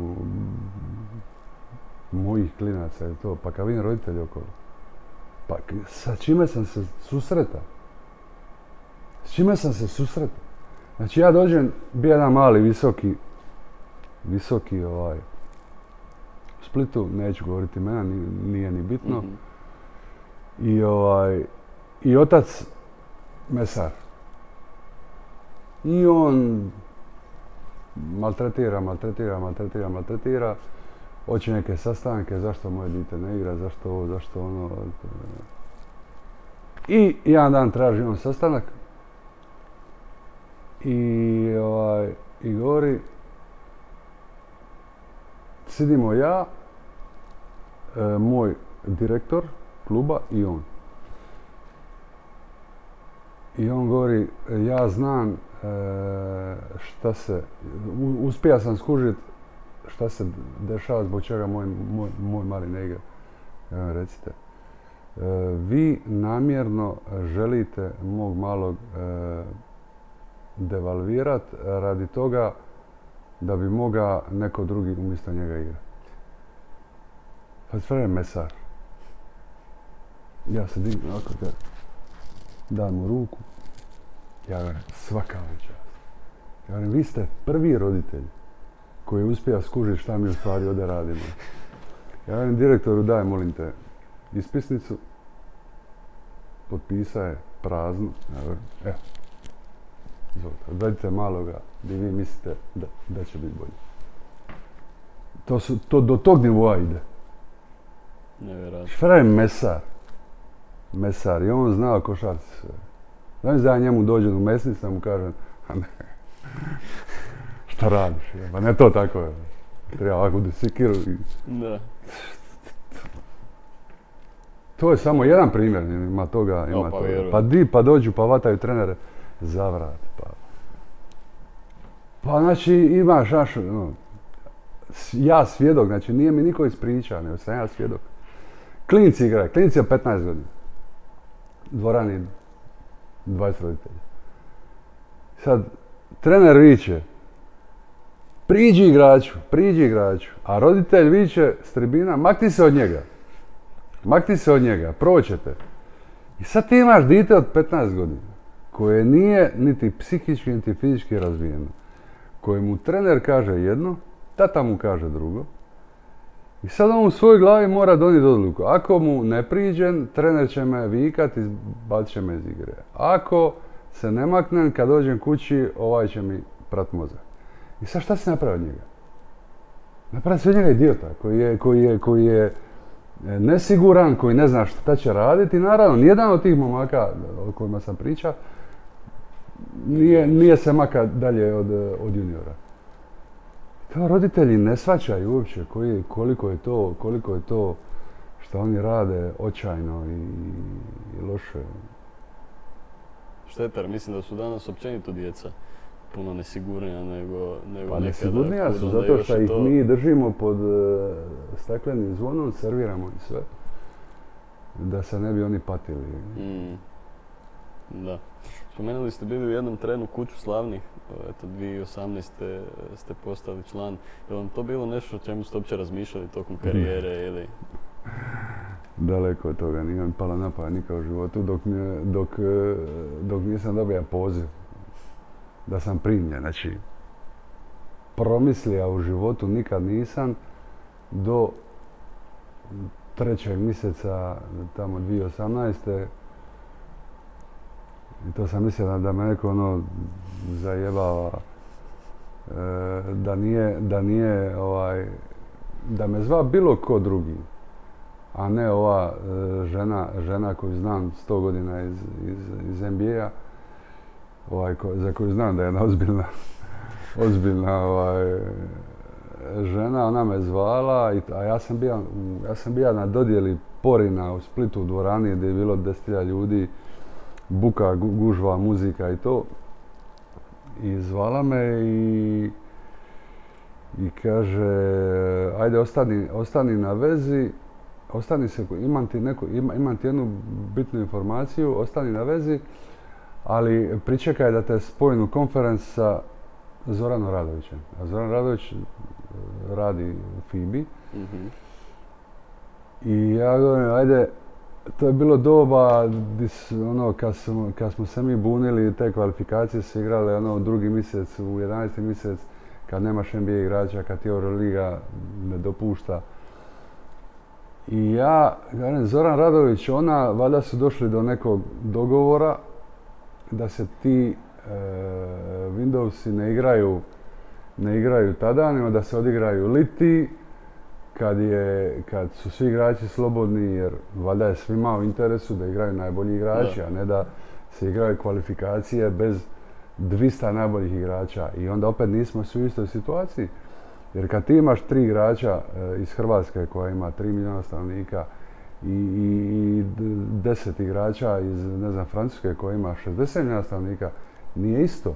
mojih klinaca i to, pa kad vidim roditelji okolo, pa sa čime sam se susretao? S čime sam se susretao? Znači ja dođem, bio jedan mali, visoki, visoki ovaj, u Splitu, neću govoriti imena, ni- nije ni bitno, Mhm. i ovaj, i otac mesar. I on maltretira, maltretira, maltretira, maltretira. Hoće neke sastanke, zašto moje dite ne igra, zašto ovo, zašto ono. I jedan dan traži on sastanak. I, ovaj, i govori, sidimo ja, e, moj direktor kluba i on. I on govori, ja znam e, šta se, uspija sam skužit šta se dešava, zbog čega moj, moj, moj mali igra. Vam recite, e, vi namjerno želite mog malog e, devalvirat radi toga da bi moga neko drugi umjesto njega igrati. Pa sve mesar. Ja se dignem ga dam mu ruku. Ja govorim, svaka vam čast. Ja govorim, vi ste prvi roditelj koji uspio skužiti šta mi u stvari ovdje radimo. Ja govorim direktoru, daj molim te ispisnicu. Potpisa je prazno. Ja evo. Izvolite, odvedite maloga gdje vi mislite da, da će biti bolje. To, su, to do tog nivoa ide. Nevjerojatno. Šfra je mesar. Mesar. I on zna o košarci sve. Znam da ja njemu dođem u mesnicu, da mu kažem, a ne, šta radiš? Pa ne to tako je. Treba ovako da sikiru. i- Da. To je samo jedan primjer, ima toga, ima pa toga. Pa di, pa dođu, pa vataju trenere za vrat. Pa, pa znači imaš naš, no, s- ja svjedok, znači nije mi niko ispričao, nego sam ja svjedok. Klinci igraju, klinci od 15 godina. Dvorani 20 roditelja. Sad, trener viče, priđi igraču, priđi igraču, a roditelj viče s tribina, makni se od njega. Makni se od njega, proćete. I sad ti imaš dite od 15 godina, koje nije niti psihički, niti fizički razvijeno. Kojemu trener kaže jedno, tata mu kaže drugo. I sad on u svojoj glavi mora donijeti odluku. Ako mu ne priđem, trener će me vikat i bacit će me iz igre. Ako se ne maknem, kad dođem kući, ovaj će mi prat mozak. I sad šta si napravio od njega? Napravio si od njega idiota koji je, koji je, koji je e, nesiguran, koji ne zna šta će raditi. Naravno, nijedan od tih momaka o kojima sam priča nije, nije se maka dalje od, e, od juniora. To roditelji ne shvaćaju uopće koji, koliko je to, koliko je to što oni rade očajno i, i loše. Šteta, jer mislim da su danas općenito djeca puno nesigurnija nego, nego Pa nesigurnija su zato što i ih to- mi držimo pod e, staklenim zvonom, serviramo im sve. Da se ne bi oni patili. Mm. Da. Spomenuli ste bili u jednom trenu kuću slavnih, eto 2018. ste postali član. Je vam to bilo nešto o čemu ste uopće razmišljali tokom karijere ili... Daleko od toga, nije mi pala na pamet nikad u životu dok, ne- dok, e, dok nisam dobio poziv da sam primljen. Znači, promislija u životu nikad nisam do trećeg mjeseca, tamo 2018. I to sam mislio da- me neko ono zajebava, e, da nije, da nije ovaj, da me zva bilo ko drugi a ne ova e, žena, žena koju znam 100 godina iz, iz, iz NBA, ovaj, za koju znam da je jedna ozbiljna, ozbiljna ovaj, žena, ona me zvala, i, a ja sam, bio, ja sam bio na dodjeli Porina u Splitu u dvorani gdje je bilo 10.000 ljudi, buka, gu- gužva, muzika i to. I zvala me i, i kaže, ajde ostani, ostani na vezi, ostani se, imam ti, neku, ima- imam ti jednu bitnu informaciju, ostani na vezi, ali pričekaj da te spojim u konferens sa Zoranom Radovićem. A Zoran Radović e, radi u FIBI Mhm. i ja govorim, ajde, to je bilo doba ono, kad, smo, kad smo se mi bunili, te kvalifikacije su igrale ono, u drugi mjesec, u 11. mjesec, kad nemaš NBA igrača, kad ti Euroliga ne dopušta. I ja, Zoran Radović, ona, valjda su došli do nekog dogovora da se ti e, Windowsi ne igraju, ne igraju tada, nego da se odigraju liti, kad, je, kad su svi igrači slobodni, jer valjda je svima u interesu da igraju najbolji igrači, a ne da se igraju kvalifikacije bez 200 najboljih igrača. I onda opet nismo svi u istoj situaciji. Jer kad ti imaš tri igrača e, iz Hrvatske koja ima 3 milijuna stanovnika i, i, deset igrača iz, ne znam, Francuske koja ima 60 milijuna stanovnika, nije isto.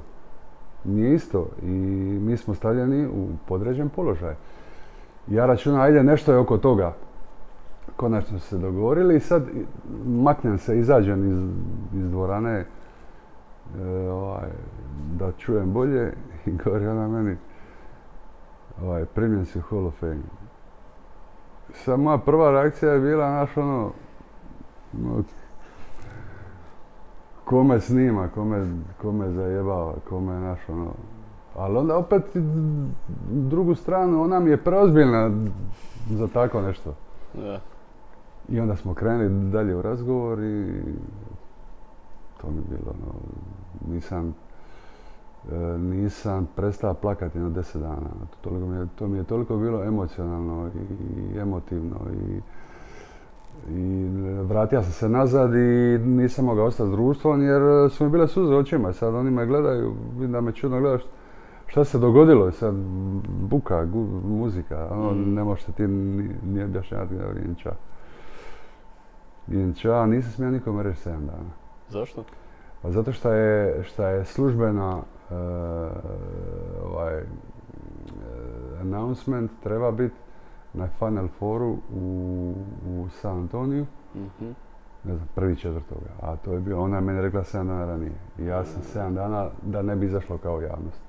Nije isto i mi smo stavljeni u podređen položaj. Ja računam, ajde, nešto je oko toga. Konačno se dogovorili i sad maknem se, izađem iz, iz dvorane e, ovaj, da čujem bolje i govori ona meni ovaj, primjen si u Hall of Fame. Sad moja prva reakcija je bila, naš ono, no, kome snima, kome, kome zajebava, kome naš ono. Ali onda opet drugu stranu, ona mi je preozbiljna za tako nešto. Da. I onda smo krenuli dalje u razgovor i to mi je bilo, ono, nisam, nisam prestao plakati na deset dana. Toliko mi je, to mi je toliko bilo emocionalno i, emotivno i, i vratio sam se nazad i nisam mogao ostati s društvom jer su mi bile suze očima. Sad oni me gledaju, vidim da me čudno gledaš šta se dogodilo, sad buka, muzika, ono, Mm. ne možete ti ni, ni objašnjavati vrijem ča. Idem ča, nisam smio nikome reći 7 dana. Zašto? Pa zato što je, šta je službena ovaj, e, announcement treba biti na Final Fouru u, u San Antoniju, Mhm. ne znam, prvi četvrtoga. A to je bio, ona je meni rekla 7 dana ranije. I ja sam 7 dana da ne bi izašlo kao javnost.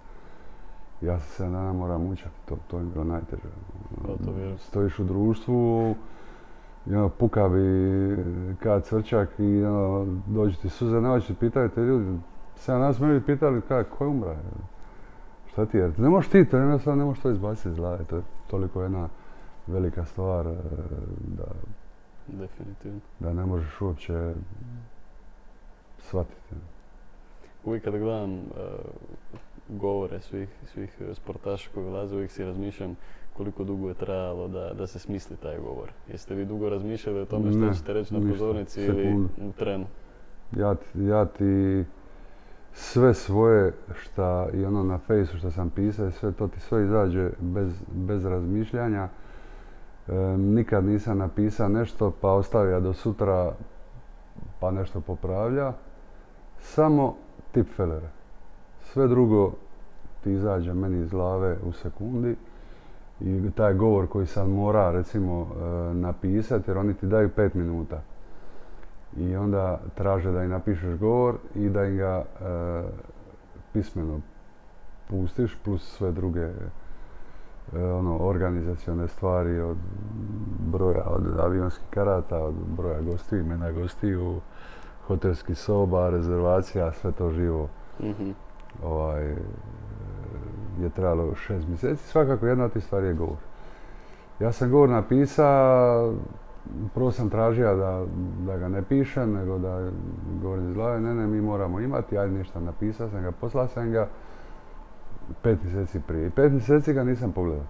Ja sam 7 dana moram mučati, to, to je bilo najteže. To. Stojiš u društvu, i ono, puka bi kad cvrčak i ono, dođu ti suze na oči, pitaju te ljudi, sedam nas me bi pitali kako, ko je umra? Šta ti je? Ne možeš ti, to ne možeš to izbaciti iz glave, to je toliko jedna velika stvar e, da, Definitivno. da ne možeš uopće shvatiti. Uvijek kad gledam e, govore svih, svih sportaša koji dolaze, uvijek si razmišljam koliko dugo je trajalo da, da se smisli taj govor. Jeste vi dugo razmišljali o tome što ćete reći na pozornici ili u trenu? Ja, ti- ja ti sve svoje šta i ono na fejsu što sam pisao, sve to ti sve izađe bez, bez razmišljanja. Nikad nisam napisao nešto pa ostavio do sutra pa nešto popravlja. Samo tipfelere. Sve drugo ti izađe meni iz glave u sekundi. I taj govor koji sam mora recimo e, napisati jer oni ti daju pet minuta i onda traže da im napišeš govor i da im ga e, pismeno pustiš plus sve druge e, ono organizacione stvari od broja od avionskih karata, od broja gostiju, imena gostiju, hotelskih soba, rezervacija, sve to živo Mhm. ovaj, e, je trajalo šest mjeseci. Svakako jedna od tih stvari je govor. Ja sam govor napisao, prvo sam tražio da, da ga ne pišem, nego da govorim iz glave, ne, ne, mi moramo imati, ajde ništa, napisao sam ga, poslao sam ga pet mjeseci prije. I pet mjeseci ga nisam pogledao.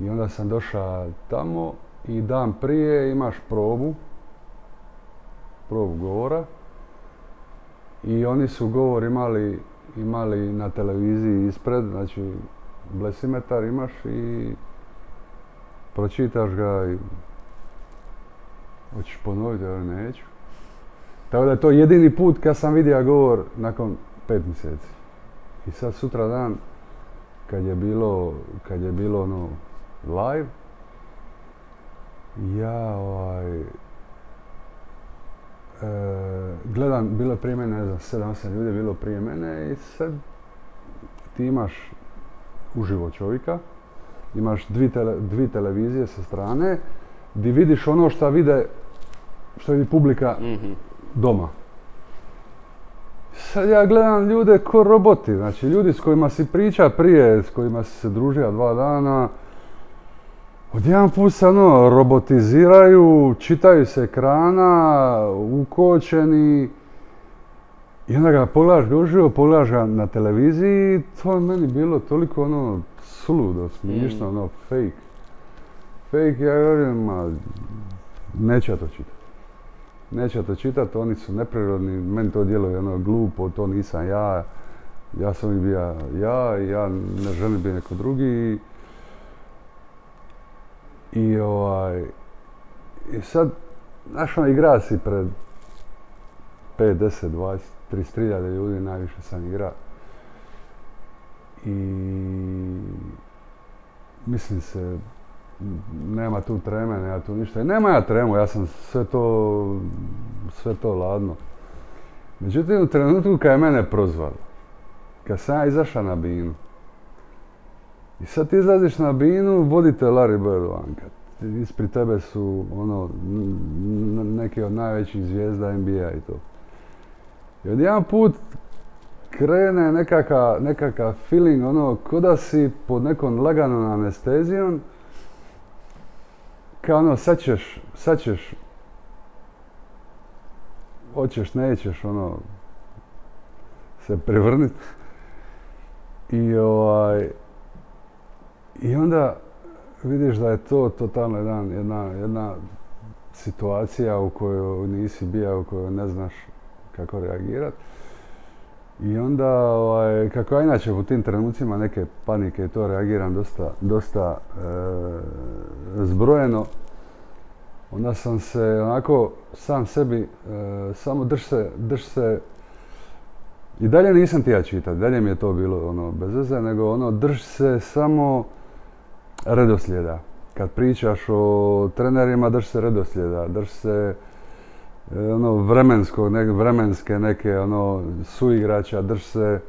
I onda sam došao tamo i dan prije imaš probu, probu govora, i oni su govor imali, imali na televiziji ispred, znači blesimetar imaš i pročitaš ga i hoćeš ponoviti, ali neću. Tako da je to jedini put kad sam vidio govor nakon pet mjeseci. I sad sutra dan kad je bilo, kad je bilo ono live, ja ovaj, e, gledam, bilo je prije mene, ne znam, 7-8 ljudi je bilo prije mene i sad ti imaš uživo čovjeka, imaš dvi, tele, televizije sa strane, di vidiš ono što vide, što vidi publika Mhm. doma. Sad ja gledam ljude ko roboti, znači ljudi s kojima si priča prije, s kojima si se družio dva dana, odjedan put se ono, robotiziraju, čitaju se ekrana, ukočeni, i onda ga pogledaš ga uživo, pogledaš ga na televiziji, to je meni bilo toliko ono suludo, smiješno, Mm. ono fake. Fake, ja govorim, ma, neću ja to čitati. Neću ja to čitati, oni su neprirodni, meni to djeluje ono glupo, to nisam ja, ja sam uvijek bio ja i ja ne želim biti neko drugi. I ovaj, I sad, znaš, ono, igra si pred 5, 10, 20, 33 ljudi, najviše sam igra. I mislim se, nema tu treme, nema tu ništa. I nema ja tremu, ja sam sve to, sve to ladno. Međutim, u trenutku kad je mene prozvalo, kad sam ja izašao na binu, i sad ti izlaziš na binu, vodite Larry Bird vanka. Ispred tebe su ono, neke od najvećih zvijezda NBA i to. I odjedan put krene nekakav, nekakav feeling, ono, ko da si pod nekom laganom anestezijom, kao ono, sad ćeš, sad ćeš, hoćeš, nećeš, ono, se prevrnit. I ovaj, i onda vidiš da je to totalno jedan, jedna, jedna situacija u kojoj nisi bio, u kojoj ne znaš kako reagirati. I onda, ovaj, kako ja inače u tim trenucima neke panike i to reagiram dosta, dosta e, zbrojeno, onda sam se onako sam sebi, e, samo drž se, drž se, i dalje nisam ti ja čitati, dalje mi je to bilo ono bez veze, nego ono drž se samo redoslijeda. Kad pričaš o trenerima, drž se redoslijeda, drž se ono vremensko, ne, vremenske neke ono suigrača, drž se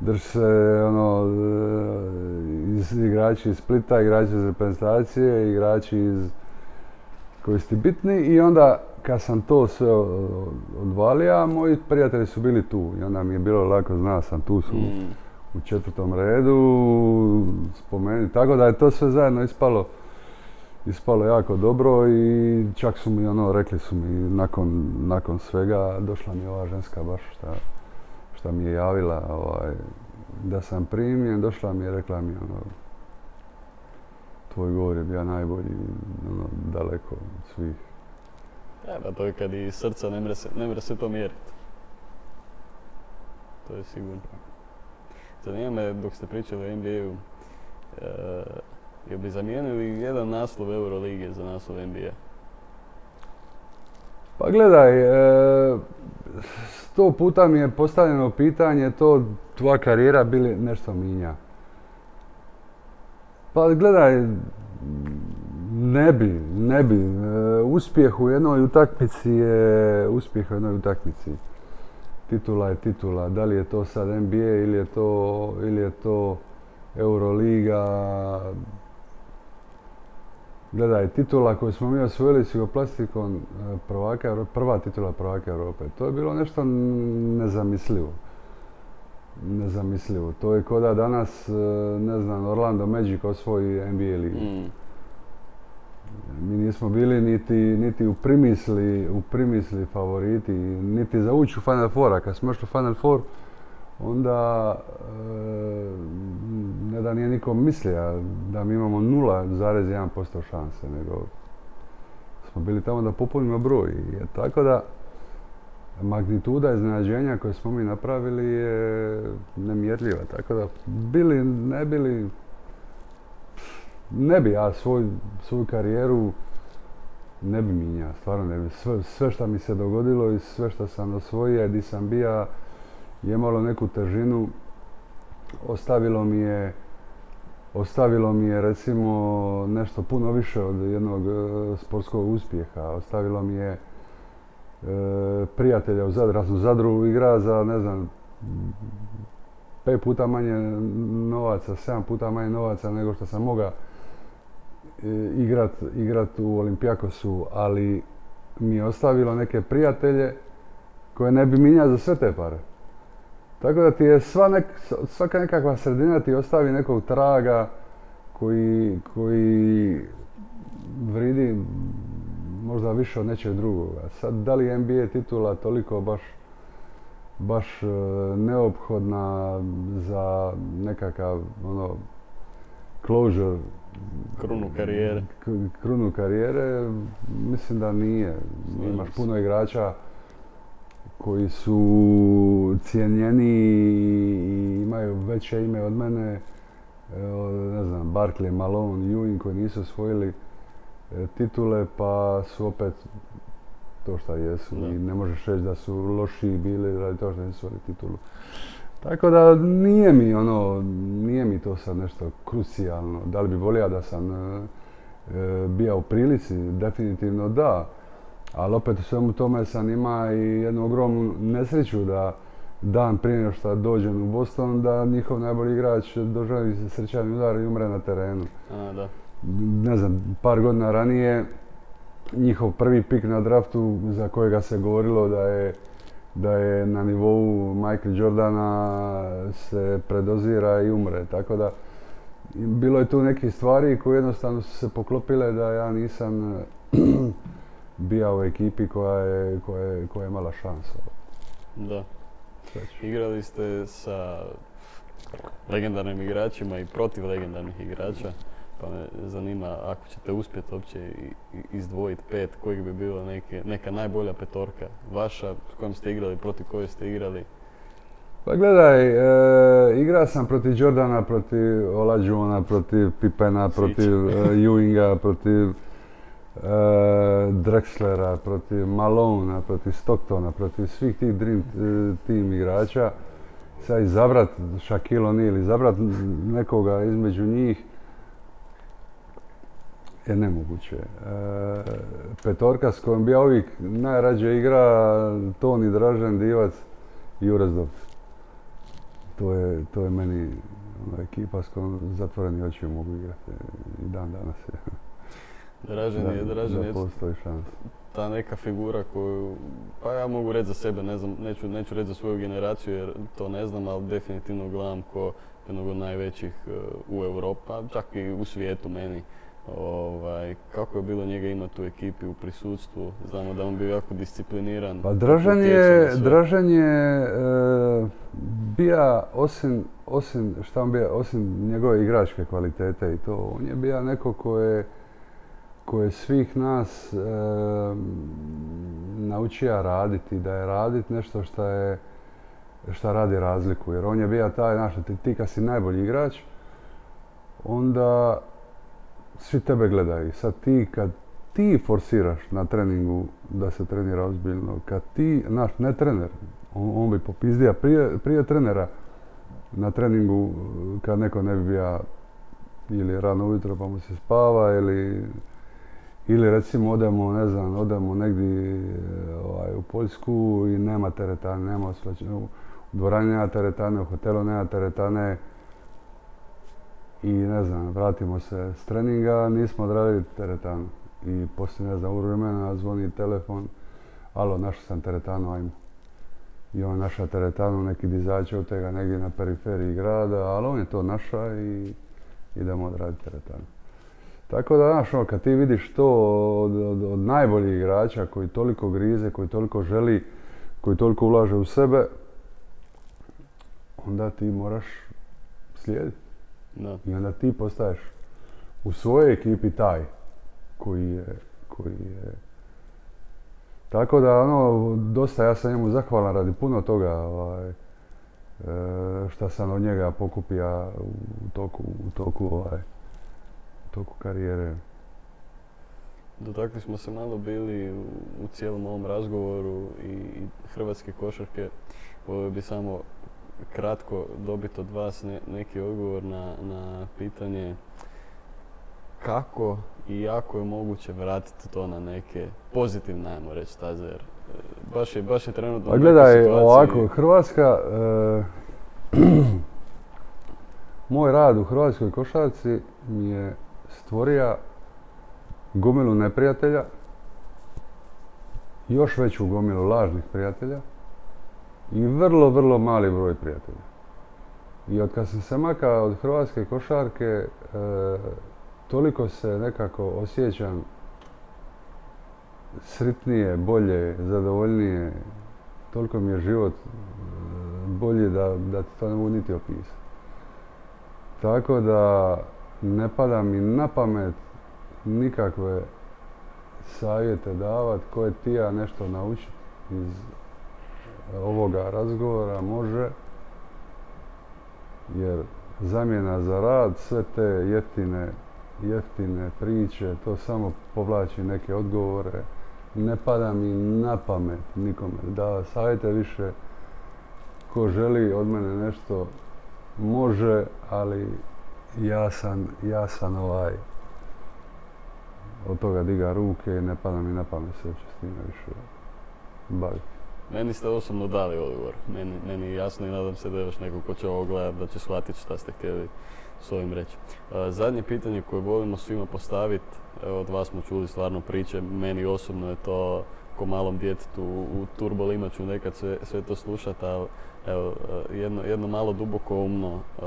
drž se ono e, iz, igrači iz Splita, igrači iz reprezentacije, igrači iz koji su ti bitni i onda kad sam to sve odvalija, moji prijatelji su bili tu i onda mi je bilo lako, znao sam tu su mm. u četvrtom redu, spomeni, tako da je to sve zajedno ispalo, ispalo jako dobro i čak su mi ono, rekli su mi nakon, nakon svega, došla mi ova ženska baš šta, šta mi je javila ovaj, da sam primljen, došla mi je rekla mi ono, tvoj govor je bio najbolji, ono, daleko od svih. Ja, da to je kad i srca ne mre se, ne mre se to mjeriti. To je sigurno. Zanima me dok ste pričali o NBA-u, e, jel bi zamijenili jedan naslov Euroligije za naslov NBA? Pa gledaj, e, sto puta mi je postavljeno pitanje to tvoja karijera bili nešto minja. Pa gledaj, ne bi, ne bi. E, uspjeh u jednoj utakmici je uspjeh u jednoj utakmici titula je titula. Da li je to sad NBA ili je to, ili je to Euroliga. Gledaj, titula koju smo mi osvojili s jugoplastikom e, prvaka, prva titula prvaka Europe. To je bilo nešto nezamislivo. Nezamislivo. To je koda danas, e, ne znam, Orlando Magic osvoji NBA ligu. Mm mi nismo bili niti, niti u primisli, u primisli favoriti, niti za ući u Final Four, a kad smo išli u Final Four, onda e, ne da nije nikom mislio da mi imamo 0,1% šanse, nego smo bili tamo da popunimo broj. I tako da magnituda iznenađenja koje smo mi napravili je nemjerljiva. Tako da bili, ne bili, ne bi ja svoj, svoju karijeru ne bi mijenjao, stvarno ne bi. Sve, sve što mi se dogodilo i sve što sam osvojio, gdje sam bija, je imalo neku težinu. Ostavilo mi je, ostavilo mi je recimo nešto puno više od jednog e, sportskog uspjeha. Ostavilo mi je e, prijatelja u Zadru. Ja u Zadru igra za, ne znam, pet puta manje novaca, sedam puta manje novaca nego što sam mogao E, igrat, igrat u Olimpijakosu, ali mi je ostavilo neke prijatelje koje ne bi minjao za sve te pare. Tako da ti je sva nek, svaka nekakva sredina ti ostavi nekog traga koji, koji vridi možda više od nečeg drugoga. Sad, da li NBA titula toliko baš baš e, neophodna za nekakav ono closure krunu karijere. Krunu karijere, mislim da nije. Imaš puno igrača koji su cijenjeni i imaju veće ime od mene. Ne znam, Barkley, Malone, Ewing koji nisu osvojili e, titule pa su opet to šta jesu Da. i ne možeš reći da su lošiji bili radi toga što nisu osvojili titulu. Tako da nije mi ono, nije mi to sad nešto krucijalno. Da li bi volio da sam e, e, bio u prilici? Definitivno da. Ali opet u svemu tome sam ima i jednu ogromnu nesreću da dan prije nego što dođem u Boston da njihov najbolji igrač doživi se srčani udar i umre na terenu. A, da. Ne znam, par godina ranije njihov prvi pik na draftu za kojega se govorilo da je da je na nivou Michael Jordana se predozira i umre. Tako da bilo je tu nekih stvari koje jednostavno su se poklopile da ja nisam bio u ekipi koja je, koja je, koja je imala šansu. Da. Sreću. Igrali ste sa legendarnim igračima i protiv legendarnih igrača. Pa me zanima ako ćete uspjeti uopće izdvojiti pet, kojih bi bila neke, neka najbolja petorka vaša s kojom ste igrali, protiv koje ste igrali. Pa gledaj, e, igrao sam protiv Jordana, protiv Olajuwona, protiv Pippena, Sviće. protiv e, Ewinga, protiv Drexlera, protiv Malona, protiv Stocktona, protiv svih tih Dream e, Team igrača. Sad izabrat Shaquille O'Neal, izabrat nekoga između njih je nemoguće. E, petorka s kojom bi ja uvijek najrađe igra Toni Dražen, Divac i Urezdov. To je, to je meni ono, ekipa s kojom zatvoreni oči mogu igrati i dan danas. Dražen je, Dražen da je postoji šansa. ta neka figura koju, pa ja mogu reći za sebe, ne znam, neću, neću reći za svoju generaciju jer to ne znam, ali definitivno gledam ko jednog od najvećih e, u Europi, pa čak i u svijetu meni. Ovaj, kako je bilo njega imati u ekipi, u prisutstvu, znamo da on bio jako discipliniran. Pa Dražan je. Dražan je e, bija, osim, osim, šta on bija, osim njegove igračke kvalitete i to, on je bija neko ko je, ko je svih nas e, naučio raditi, da je radit nešto što je, šta radi razliku. Jer on je bio taj, znaš, ti, kad si najbolji igrač, onda svi tebe gledaju. Sad ti kad ti forsiraš na treningu da se trenira ozbiljno, kad ti, naš, ne trener, on, bi popizdija prije, prije trenera na treningu kad neko ne bi bio ili rano ujutro pa mu se spava ili ili recimo odemo, ne znam, odemo negdje eh, ovaj, u Poljsku i nema teretane, nema osvećenja, u dvorani nema teretane, u hotelu nema teretane i ne znam, vratimo se s treninga, nismo odradili teretanu. I poslije, ne znam, u vremena zvoni telefon, alo, našao sam teretanu, ajmo. I on naša teretanu, neki dizač od tega negdje na periferiji grada, ali on je to naša i idemo odraditi teretanu. Tako da, znaš, ono, kad ti vidiš to od, od, od najboljih igrača koji toliko grize, koji toliko želi, koji toliko ulaže u sebe, onda ti moraš slijediti. Da. I onda ti postaješ u svojoj ekipi taj koji je, koji je tako da ono, dosta ja sam njemu zahvalan radi puno toga ovaj, e, šta sam od njega pokupio u toku, u toku, ovaj, toku karijere. Dotakli smo se malo bili u, u cijelom ovom razgovoru i, i hrvatske košarke. Volio bi samo kratko dobiti od vas ne- neki odgovor na, na pitanje kako i ako je moguće vratiti to na neke pozitivne, ajmo reći, staze. Jer, e, baš je, baš je trenutno Pa u gledaj, ovako, Hrvatska, e, moj rad u hrvatskoj košarci mi je stvorio gomilu neprijatelja, još veću gomilu lažnih prijatelja i vrlo, vrlo mali broj prijatelja. I od kad sam se makao od hrvatske košarke, e, toliko se nekako osjećam sritnije, bolje, zadovoljnije, toliko mi je život e, bolji da, da to ne mogu niti opisati. Tako da ne pada mi na pamet nikakve savjete davati koje ti ja nešto naučiti iz ovoga razgovora može jer zamjena za rad sve te jeftine jeftine priče, to samo povlači neke odgovore. Ne pada mi na pamet nikome da savjete više ko želi od mene nešto može, ali ja sam, ja sam ovaj od toga diga ruke i ne pada mi na pamet se će s time više baviti. Meni ste osobno dali odgovor. Meni, meni je jasno i nadam se da je još neko ko će ovo gledat da će shvatiti šta ste htjeli s ovim reći. E, zadnje pitanje koje volimo svima postaviti, od vas smo čuli stvarno priče, meni osobno je to ko malom djetetu u turbo limaću nekad sve, sve to slušati, ali evo, e, jedno, jedno malo duboko umno, e,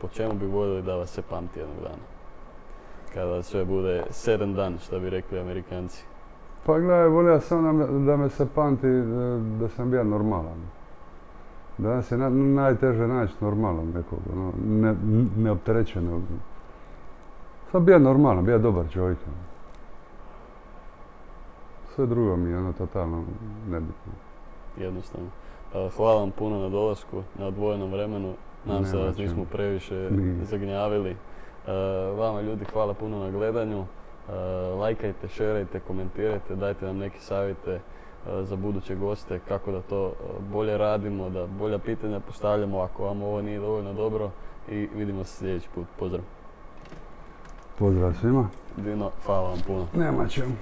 po čemu bi voljeli da vas se pamti jednog dana? Kada sve bude sedam dan, što bi rekli amerikanci. Pa gledaj, volio sam da me, da me se pamti da, da sam bio normalan. Danas je na, najteže naći normalan nekog, ono, ne, neopterećenog. Sad bio normalan, bio dobar čovjek. Sve drugo mi je ono totalno nebitno. jednostavno. E, Hvala vam puno na dolasku, na odvojenom vremenu. Nadam se vas nismo previše zagnjavili. E, Vama ljudi hvala puno na gledanju. E, Lajkajte, šerajte, komentirajte, dajte nam neke savjete za buduće goste, kako da to bolje radimo, da bolja pitanja postavljamo ako vam ovo nije dovoljno dobro i vidimo se sljedeći put. Pozdrav. Pozdrav svima. Dino, hvala vam puno. Nema čemu.